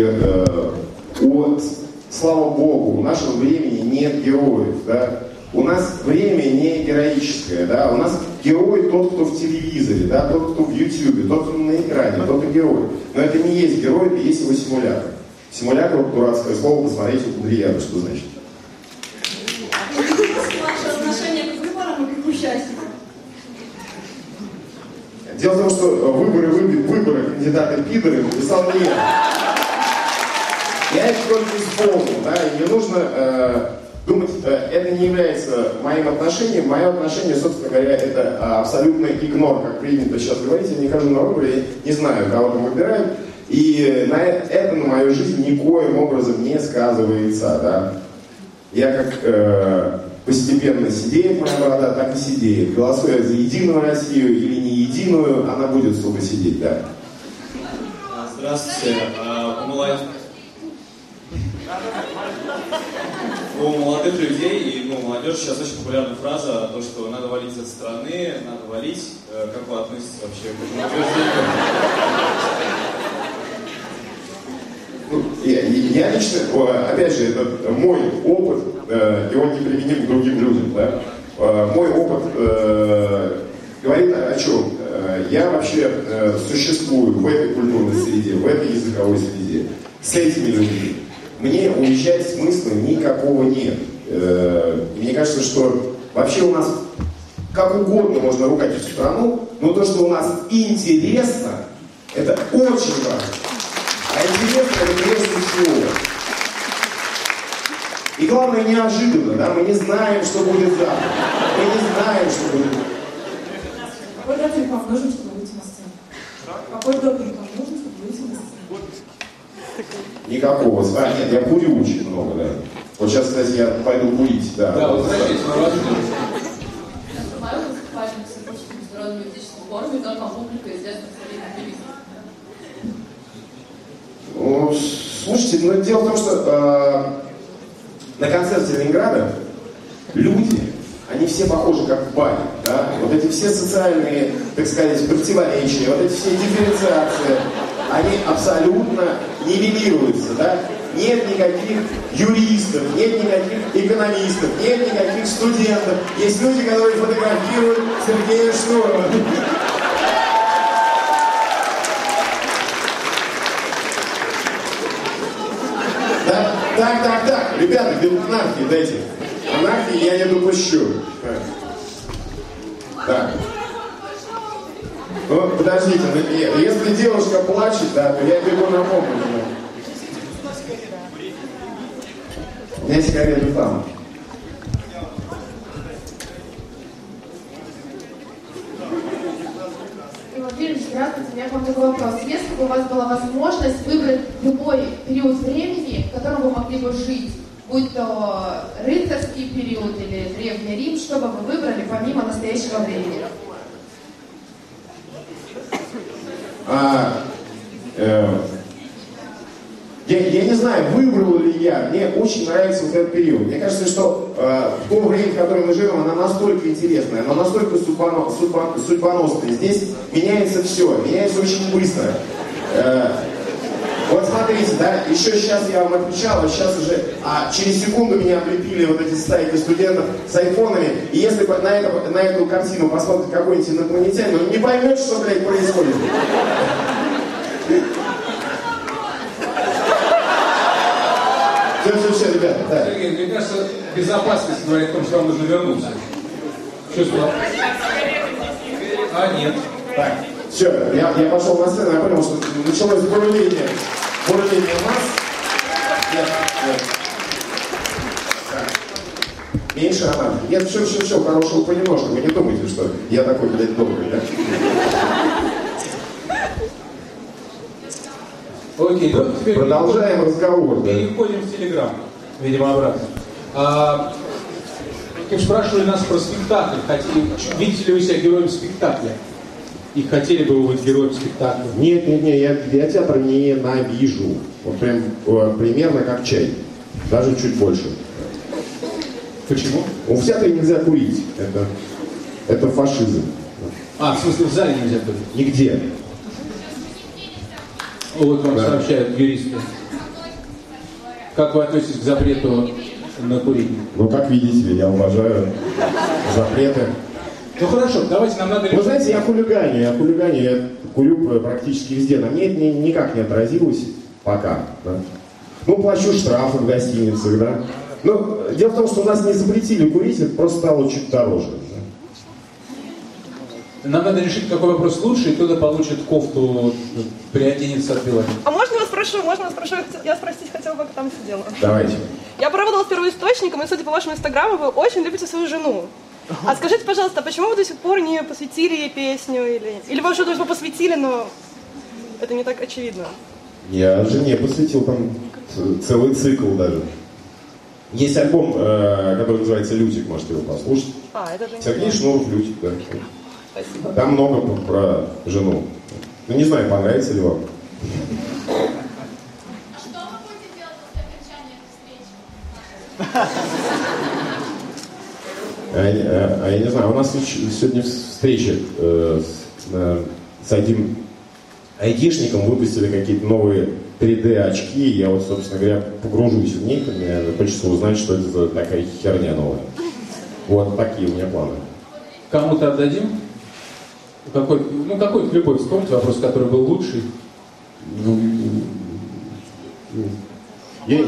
От, слава богу, в нашем времени нет героев, да. У нас время не героическое, да. У нас герой тот, кто в телевизоре, да, тот, кто в ютьюбе, тот, кто на экране, тот и герой. Но это не есть герой, это есть его симулятор. Симулятор, вот дурацкое слово, посмотрите у Кудрияра, что значит. Ваше отношение к выборам и к их участию. Дело в том, что э, выборы, выборы, выборы кандидата пидоры написал не я. Их только исполнил, да, и не нужно э, думать, э, это не является моим отношением. Мое отношение, собственно говоря, это а, абсолютно игнор, как принято сейчас говорить. Я не хожу на выборы, я не знаю, кого там выбирают. И на э- это на мою жизнь никоим образом не сказывается, да. Я как э, постепенно сидеет моя борода, так и сидеет. Голосуя за единую Россию или не единую, она будет, сука, сидеть, да. А, Здравствуйте. А, У у молодых людей и ну, молодежи сейчас очень популярная фраза, то, что надо валить от страны, надо валить. Э, Как вы относитесь вообще к этому утверждению? я, я лично, опять же, это мой опыт, э, и он не применим к другим людям, да. Э, Мой опыт э, говорит о чем? Э, Я вообще э, существую в этой культурной среде, в этой языковой среде, с этими людьми. Мне уезжать смысла никакого нет. Э, Мне кажется, что вообще у нас как угодно можно ругать эту страну, но то, что у нас интересно, это очень важно. А интересно прежде всего. И главное, неожиданно, да, мы не знаем, что будет завтра. Мы не знаем, что будет Какой допинг вам нужен, чтобы выйти на сцену? Какой допинг вам нужен, чтобы выйти на сцену? Никакого. А, нет, я курю очень много, да. Вот сейчас, кстати, я пойду курить, да. Да, возвращайтесь на вас. Ну, слушайте, ну дело в том, что э, на концерте Ленинграда люди, они все похожи как в баре, да? Вот эти все социальные, так сказать, противоречия, вот эти все дифференциации, они абсолютно нивелируются, да? Нет никаких юристов, нет никаких экономистов, нет никаких студентов. Есть люди, которые фотографируют Сергея Шнурова. Да? Так, так, так, ребята, без анархии дайте. Анархии я не допущу. Так. Ну, подождите, ну, если девушка плачет, да, то я бегу на помощь. У меня сигареты там. Владимир, здравствуйте, у меня к вам такой вопрос. Если бы у вас была возможность выбрать любой период времени, в котором вы могли бы жить, будь то рыцарский период или Древний Рим, что бы вы выбрали помимо настоящего времени? А, э, я, я не знаю, выбрал ли я, мне очень нравится вот этот период. Мне кажется, что э, то время, в котором мы живем, она настолько интересная, она настолько судьбоно- судьба- судьбоносная. Здесь меняется все, меняется очень быстро. Э, смотрите, да, еще сейчас я вам отвечал, а сейчас уже, а через секунду меня облепили вот эти стайки студентов с айфонами, и если бы на, это, на эту картину посмотрит какой-нибудь инопланетянин, он не поймет, что, блядь, происходит. Все, все, все, ребята, да. Сергей, мне кажется, безопасность говорит о том, что вам нужно вернуться. Чувство. А, нет. Так, все, я, я пошел на сцену, я понял, что началось бурление, бурление масс. Нет, нет. Так. Меньше анархии. Нет, все, все, все, хорошего понемножку. Вы не думайте, что я такой, блядь, добрый, да? Окей, ну теперь Продолжаем разговор, да. переходим в Телеграм, видимо, обратно. А, спрашивали нас про спектакль. Хотели, видите ли вы себя героем спектакля? И хотели бы вы быть героем спектакля? Нет, нет, нет, я, я театр ненавижу. Вот прям э, примерно как чай. Даже чуть больше. Почему? В театре нельзя курить. Это, это фашизм. А, в смысле, в зале нельзя курить? Нигде. Вот вам Да. сообщают юристы. Как вы относитесь к запрету на курение? Ну, как видите, я уважаю запреты. Ну хорошо, давайте нам надо... Вы знаете, я хулиганю, я хулиганю, я курю практически везде. На мне это ни- никак не отразилось пока. да. Ну, плачу штрафы в гостиницах, да. Ну, дело в том, что у нас не запретили курить, это просто стало чуть дороже. Нам надо решить, какой вопрос лучше, и кто-то получит кофту, приоденется от Беларуси. А можно вас спрошу, можно вас спрошу, я спросить хотела бы, как там сидела. Давайте. Я поработала с первоисточником, и судя по вашему инстаграму, вы очень любите свою жену. А скажите, пожалуйста, а почему вы до сих пор не посвятили ей песню? Или, или вы что-то вы посвятили, но это не так очевидно? Я жене посвятил там целый цикл даже. Есть альбом, э, который называется «Лютик», можете его послушать. А, это же Сергей. Шнуров, Лютик, да. Спасибо. Там много про- жену. Ну, не знаю, понравится ли вам. А, я- а, а я не знаю, у нас сегодня встреча э, с, э, с одним айтишником, выпустили какие-то новые 3D очки, и я вот, собственно говоря, погружусь в них, и мне хочется узнать, что это за такая херня новая. Вот такие у меня планы. Кому-то отдадим? Какой, ну, какой любой, вспомните вопрос, который был лучший. Я,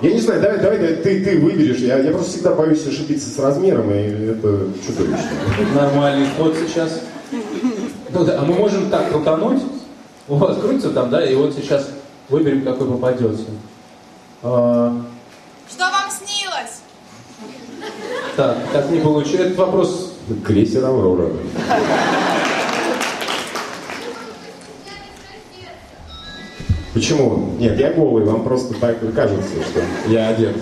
я не знаю, давай, давай, ты, ты выберешь. Я, я просто всегда боюсь ошибиться с размером, и это чудовищно. Нормальный ход сейчас. Ну да, а мы можем так крутануть. У вас крутится там, да, и вот сейчас выберем, какой попадется. А, Что вам снилось? так, так не получилось. Этот вопрос... Крейсер Аврора. Почему? Нет, я голый, вам просто так кажется, что я одет.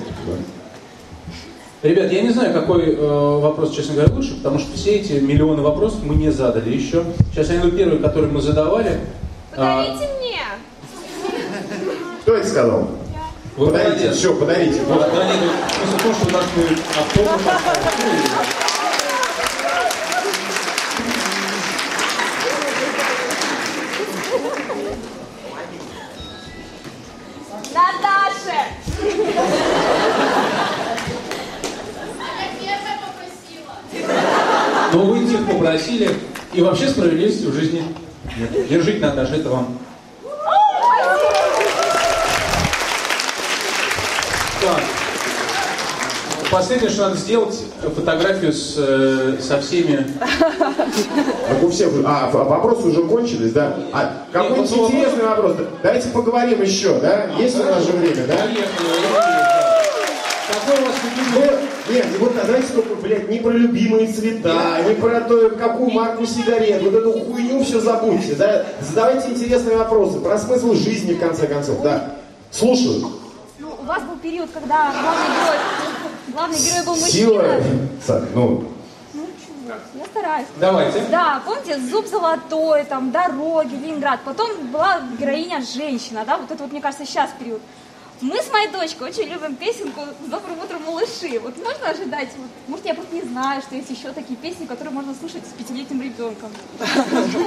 Ребят, я не знаю, какой э, вопрос, честно говоря, лучше, потому что все эти миллионы вопросов мы не задали еще. Сейчас я найду первый, который мы задавали. А, Подарите мне. Кто это сказал? Вы подарите, молодец. все, подарите. Вот, да, нет, в том, что у нас будет автограф попросили, и вообще справедливости в жизни нет. Держите, Наташа, это вам. Так. Последнее, что надо сделать, фотографию с, э, со всеми. Так у всех, а, в- вопросы уже кончились, да? А какой-нибудь интересный вопрос. Давайте поговорим еще, да? Есть у нас же время, да? Какой у вас любимый? Нет, вот а давайте только, блядь, не про любимые цвета, не про то, какую марку сигарет, вот эту хуйню все забудьте, да? Задавайте интересные вопросы, про смысл жизни, в конце концов, да? Слушаю. Ну, у вас был период, когда главный герой, главный герой был Сила, мужчина. Са- ну, Ну? Я стараюсь. Давайте. Да, помните, зуб золотой, там, дороги, Ленинград. Потом была героиня женщина, да, вот это вот, мне кажется, сейчас период. Мы с моей дочкой очень любим песенку «С добрым утром, малыши». Вот можно ожидать, вот, может, я просто не знаю, что есть еще такие песни, которые можно слушать с пятилетним ребенком.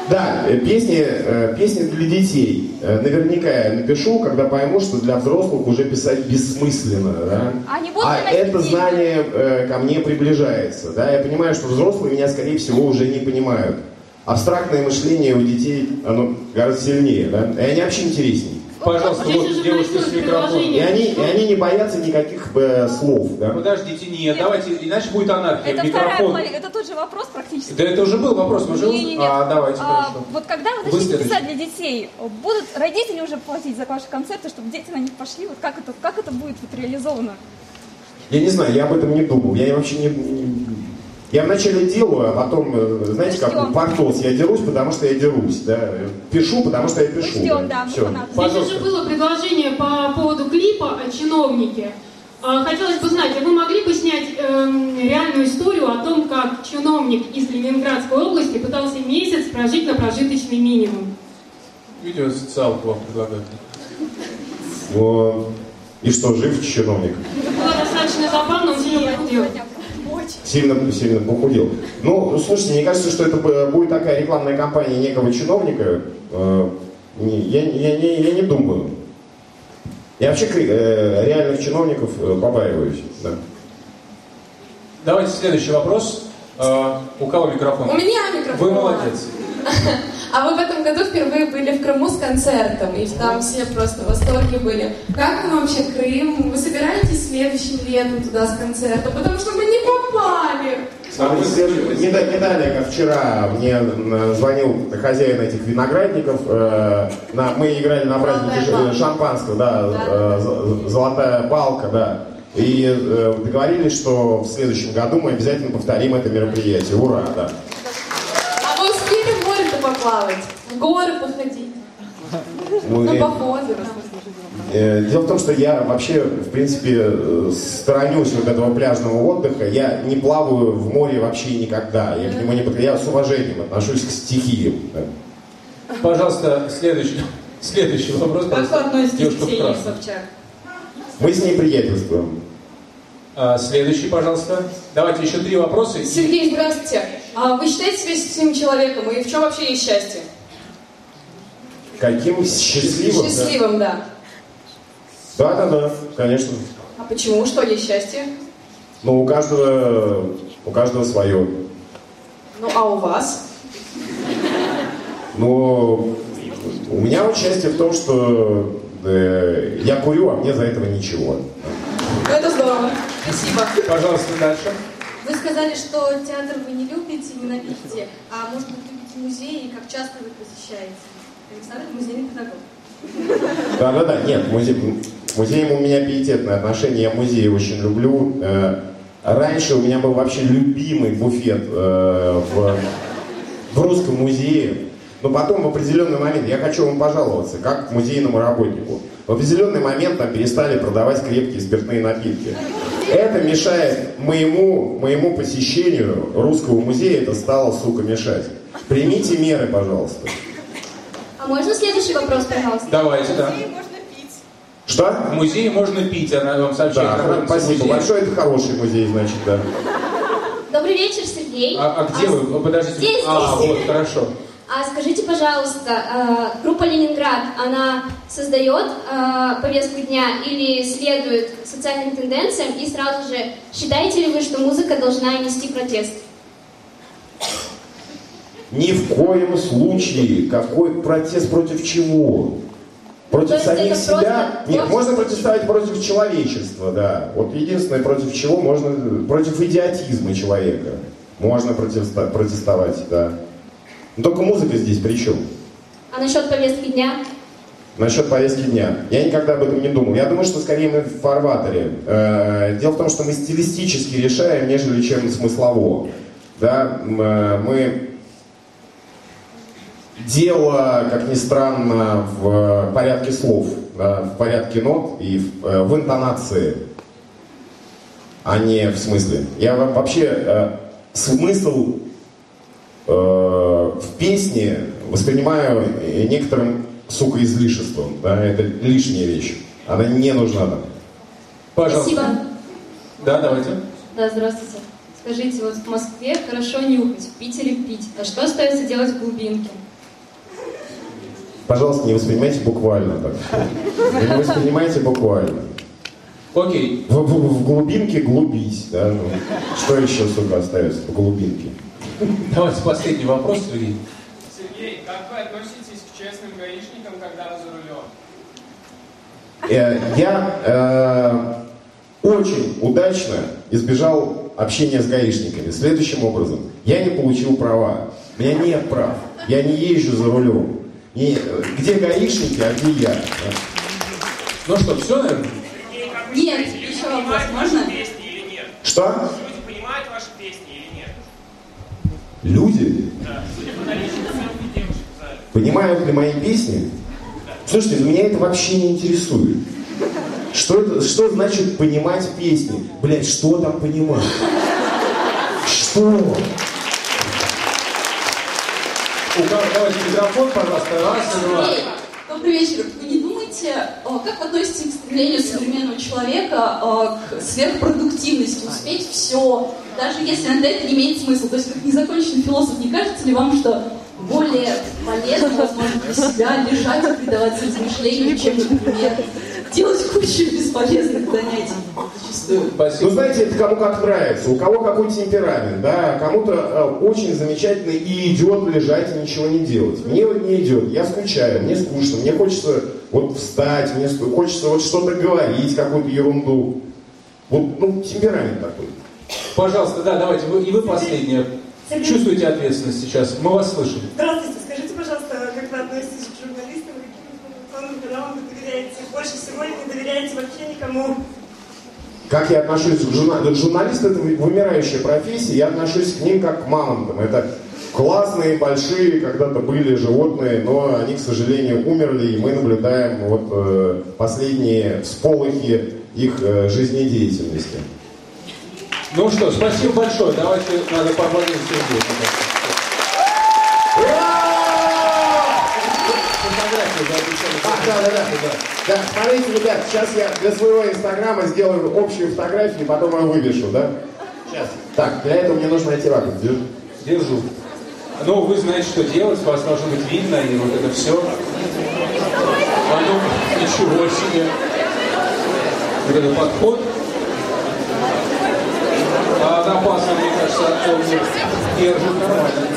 да, э, песни, э, песни для детей. Э, Наверняка я напишу, когда пойму, что для взрослых уже писать бессмысленно, да? А не А это знание ко мне приближается, да? Я понимаю, что взрослые меня, скорее всего, уже не понимают. Абстрактное мышление у детей, оно гораздо сильнее, да? И они вообще интереснее. Пожалуйста, вот девушка с микрофоном. И они, и они не боятся никаких э, слов, да? Подождите, нет, давайте, иначе будет анархия. Это вторая Микрофон. половина, это тот же вопрос практически. Да это уже был вопрос, мы же... Не, не, не. А, давайте, А, хорошо. вот когда вы начнете писать для детей, будут родители уже платить за ваши концерты, чтобы дети на них пошли? Вот как это, как это будет вот реализовано? Я не знаю, я об этом не думал. Я вообще не... не- Я вначале делаю, а потом, э, знаете, как портос, я дерусь, потому что я дерусь, да? Пишу, потому что я пишу. Ждем, да, фанаты. Здесь уже было предложение по поводу клипа о чиновнике. А, Хотелось бы знать, а вы могли бы снять эм, реальную историю о том, как чиновник из Ленинградской области пытался месяц прожить на прожиточный минимум? Видео социалку вам предлагают. О, И что, жив чиновник? Было достаточно забавно, он похудел. Сильно, сильно похудел. Ну, слушайте, мне кажется, что это будет такая рекламная кампания некого чиновника. Э, не- Я, я, не- я не думаю. Я вообще э, реальных чиновников э, побаиваюсь. Да. Давайте следующий вопрос. У кого микрофон? У меня микрофон. Вы молодец. А вы в этом году впервые были в Крыму с концертом, и там все просто в восторге были. Как вам вообще Крым? Вы собираетесь следующим летом туда с концертом? Потому что мы не попали. Не, да- не далее, как вчера, мне звонил хозяин этих виноградников. э, на, мы играли на празднике Золотая ш- шампанского, да, э, з- золотая палка, да. И э, договорились, что в следующем году мы обязательно повторим это мероприятие. Ура, да. А вы успели в море-то поплавать? В горы походить? Мы- На походы? Э, Дело в том, что я вообще, в принципе, э, сторонюсь вот этого пляжного отдыха. Я не плаваю в море вообще никогда. Я к нему не под- Я с уважением отношусь к стихиям. Пожалуйста, следующий, следующий вопрос. Как вы пожалуйста. относитесь к Ксении. Собчак? Мы с ней приятельствуем. А, следующий, пожалуйста. Давайте еще три вопроса. Сергей, здравствуйте. А вы считаете себя счастливым человеком? И в чем вообще есть счастье? Каким счастливым. Счастливым, да. Да, да, да, конечно. А почему? Что есть счастье? Но у каждого, у каждого свое. Ну, а у вас? Но у меня вот счастье в том, что э, я курю, а мне за этого ничего. Ну, это здорово. Спасибо. Пожалуйста, дальше. Вы сказали, что театр вы не любите, ненавидите, а может быть любите музеи, и как часто вы посещаете? Александр музейный педагог. Да, да, да, нет, музей, к музеям у меня пиететное отношение, я музеи очень люблю. Э, Раньше у меня был вообще любимый буфет э, в, в русском музее. Но потом в определенный момент, я хочу вам пожаловаться, как музейному работнику. В определенный момент там перестали продавать крепкие спиртные напитки. Это мешает моему, моему посещению русского музея, это стало, сука, мешать. Примите меры, пожалуйста. А можно следующий вопрос, пожалуйста? Давайте, да. Что? В музее можно пить, она вам сообщает. Да, спасибо музея. большое, это хороший музей, значит, да. Добрый вечер, Сергей. А, а где вы? О, Подождите. Здесь, а, здесь. вот, хорошо. А скажите, пожалуйста, э, группа Ленинград, она создает э, повестку дня или следует социальным тенденциям? И сразу же, считаете ли вы, что музыка должна нести протест? Ни в коем случае. Какой протест против чего? Против самих себя? Нет, против- можно протестовать против человечества, да. Вот единственное, против чего можно... Против идиотизма человека. Можно протеста- протестовать, да. Но только музыка здесь при чем? А насчет повестки дня? Насчет повестки дня. Я никогда об этом не думал. Я думаю, что скорее мы в фарватере. Э, Дело в том, что мы стилистически решаем, нежели чем смыслово. Да, э, мы дело, как ни странно, в порядке слов, да, в порядке нот и в, э, в интонации, а не в смысле. Я во- вообще э, смысл э, в песне воспринимаю некоторым, сука, излишеством. Да? Это лишняя вещь. Она не нужна нам. Спасибо. Да, давайте. Да, здравствуйте. Скажите, вот в Москве хорошо нюхать, в Питере пить. А что остается делать в глубинке? Пожалуйста, не воспринимайте буквально так. Не воспринимайте буквально. Окей. В, в- в глубинке глубись, да? ну. что еще, сука, остается в глубинке? Давайте последний вопрос, Сергей. Сергей, как вы относитесь к честным гаишникам, когда вы за рулем? Э, Я э, очень удачно избежал общения с гаишниками. Следующим образом. Я не получил права. У меня нет прав. Я не езжу за рулем. Не- где гаишники, а где я? Ну что, все, наверное? Нет, еще вопрос, можно? Что? Люди понимают ваши песни или нет? Люди? Да. Судя по наличию целых девушек в зале. Понимают ли мои песни? Слушайте, ну, меня это вообще не интересует. Что, это, что значит понимать песни? Блять, что там понимать? Что? Давайте микрофон, пожалуйста, раз два. Добрый вечер. Вы не думаете, э, как относитесь к стремлению современного человека э, к сверхпродуктивности, успеть все, даже если иногда это не имеет смысла? То есть, как незаконченный философ, не кажется ли вам, что более полезно, возможно, для себя лежать и предаваться размышлениям, чем, например, делать кучу бесполезных занятий? Ну, знаете, это кому как нравится, у кого какой темперамент, да, кому-то э, очень замечательно и идет лежать и ничего не делать. Мне вот не идет, я скучаю, мне скучно, мне хочется вот встать, мне хочется вот что-то говорить, какую-то ерунду. Вот, ну, темперамент такой. Пожалуйста, да, давайте, вы, и вы. Сергей. Чувствуете ответственность сейчас? Мы вас слышим. Здравствуйте, скажите, пожалуйста, как вы относитесь к журналистам, вы доверяете? Больше всего не доверяете вообще никому? Как я отношусь к журналистам? Журналист это вымирающая профессия, я отношусь к ним как к мамонтам. Это классные, большие, когда-то были животные, но они, к сожалению, умерли, и мы наблюдаем вот э, последние всполохи их э, жизнедеятельности. Ну что, спасибо большое. Давайте надо поаплодировать Сергею. да, да, да. Да, смотрите, ребят, сейчас я для своего инстаграма сделаю общую фотографию, и потом ее вывешу, да? Сейчас. Так, для этого мне нужно найти раковину. Держу. Держу. Ну, вы знаете, что делать, вас должно быть видно, и вот это все. А ну, ничего себе. Вот это подход. А на опасно, мне кажется, от держит нормально.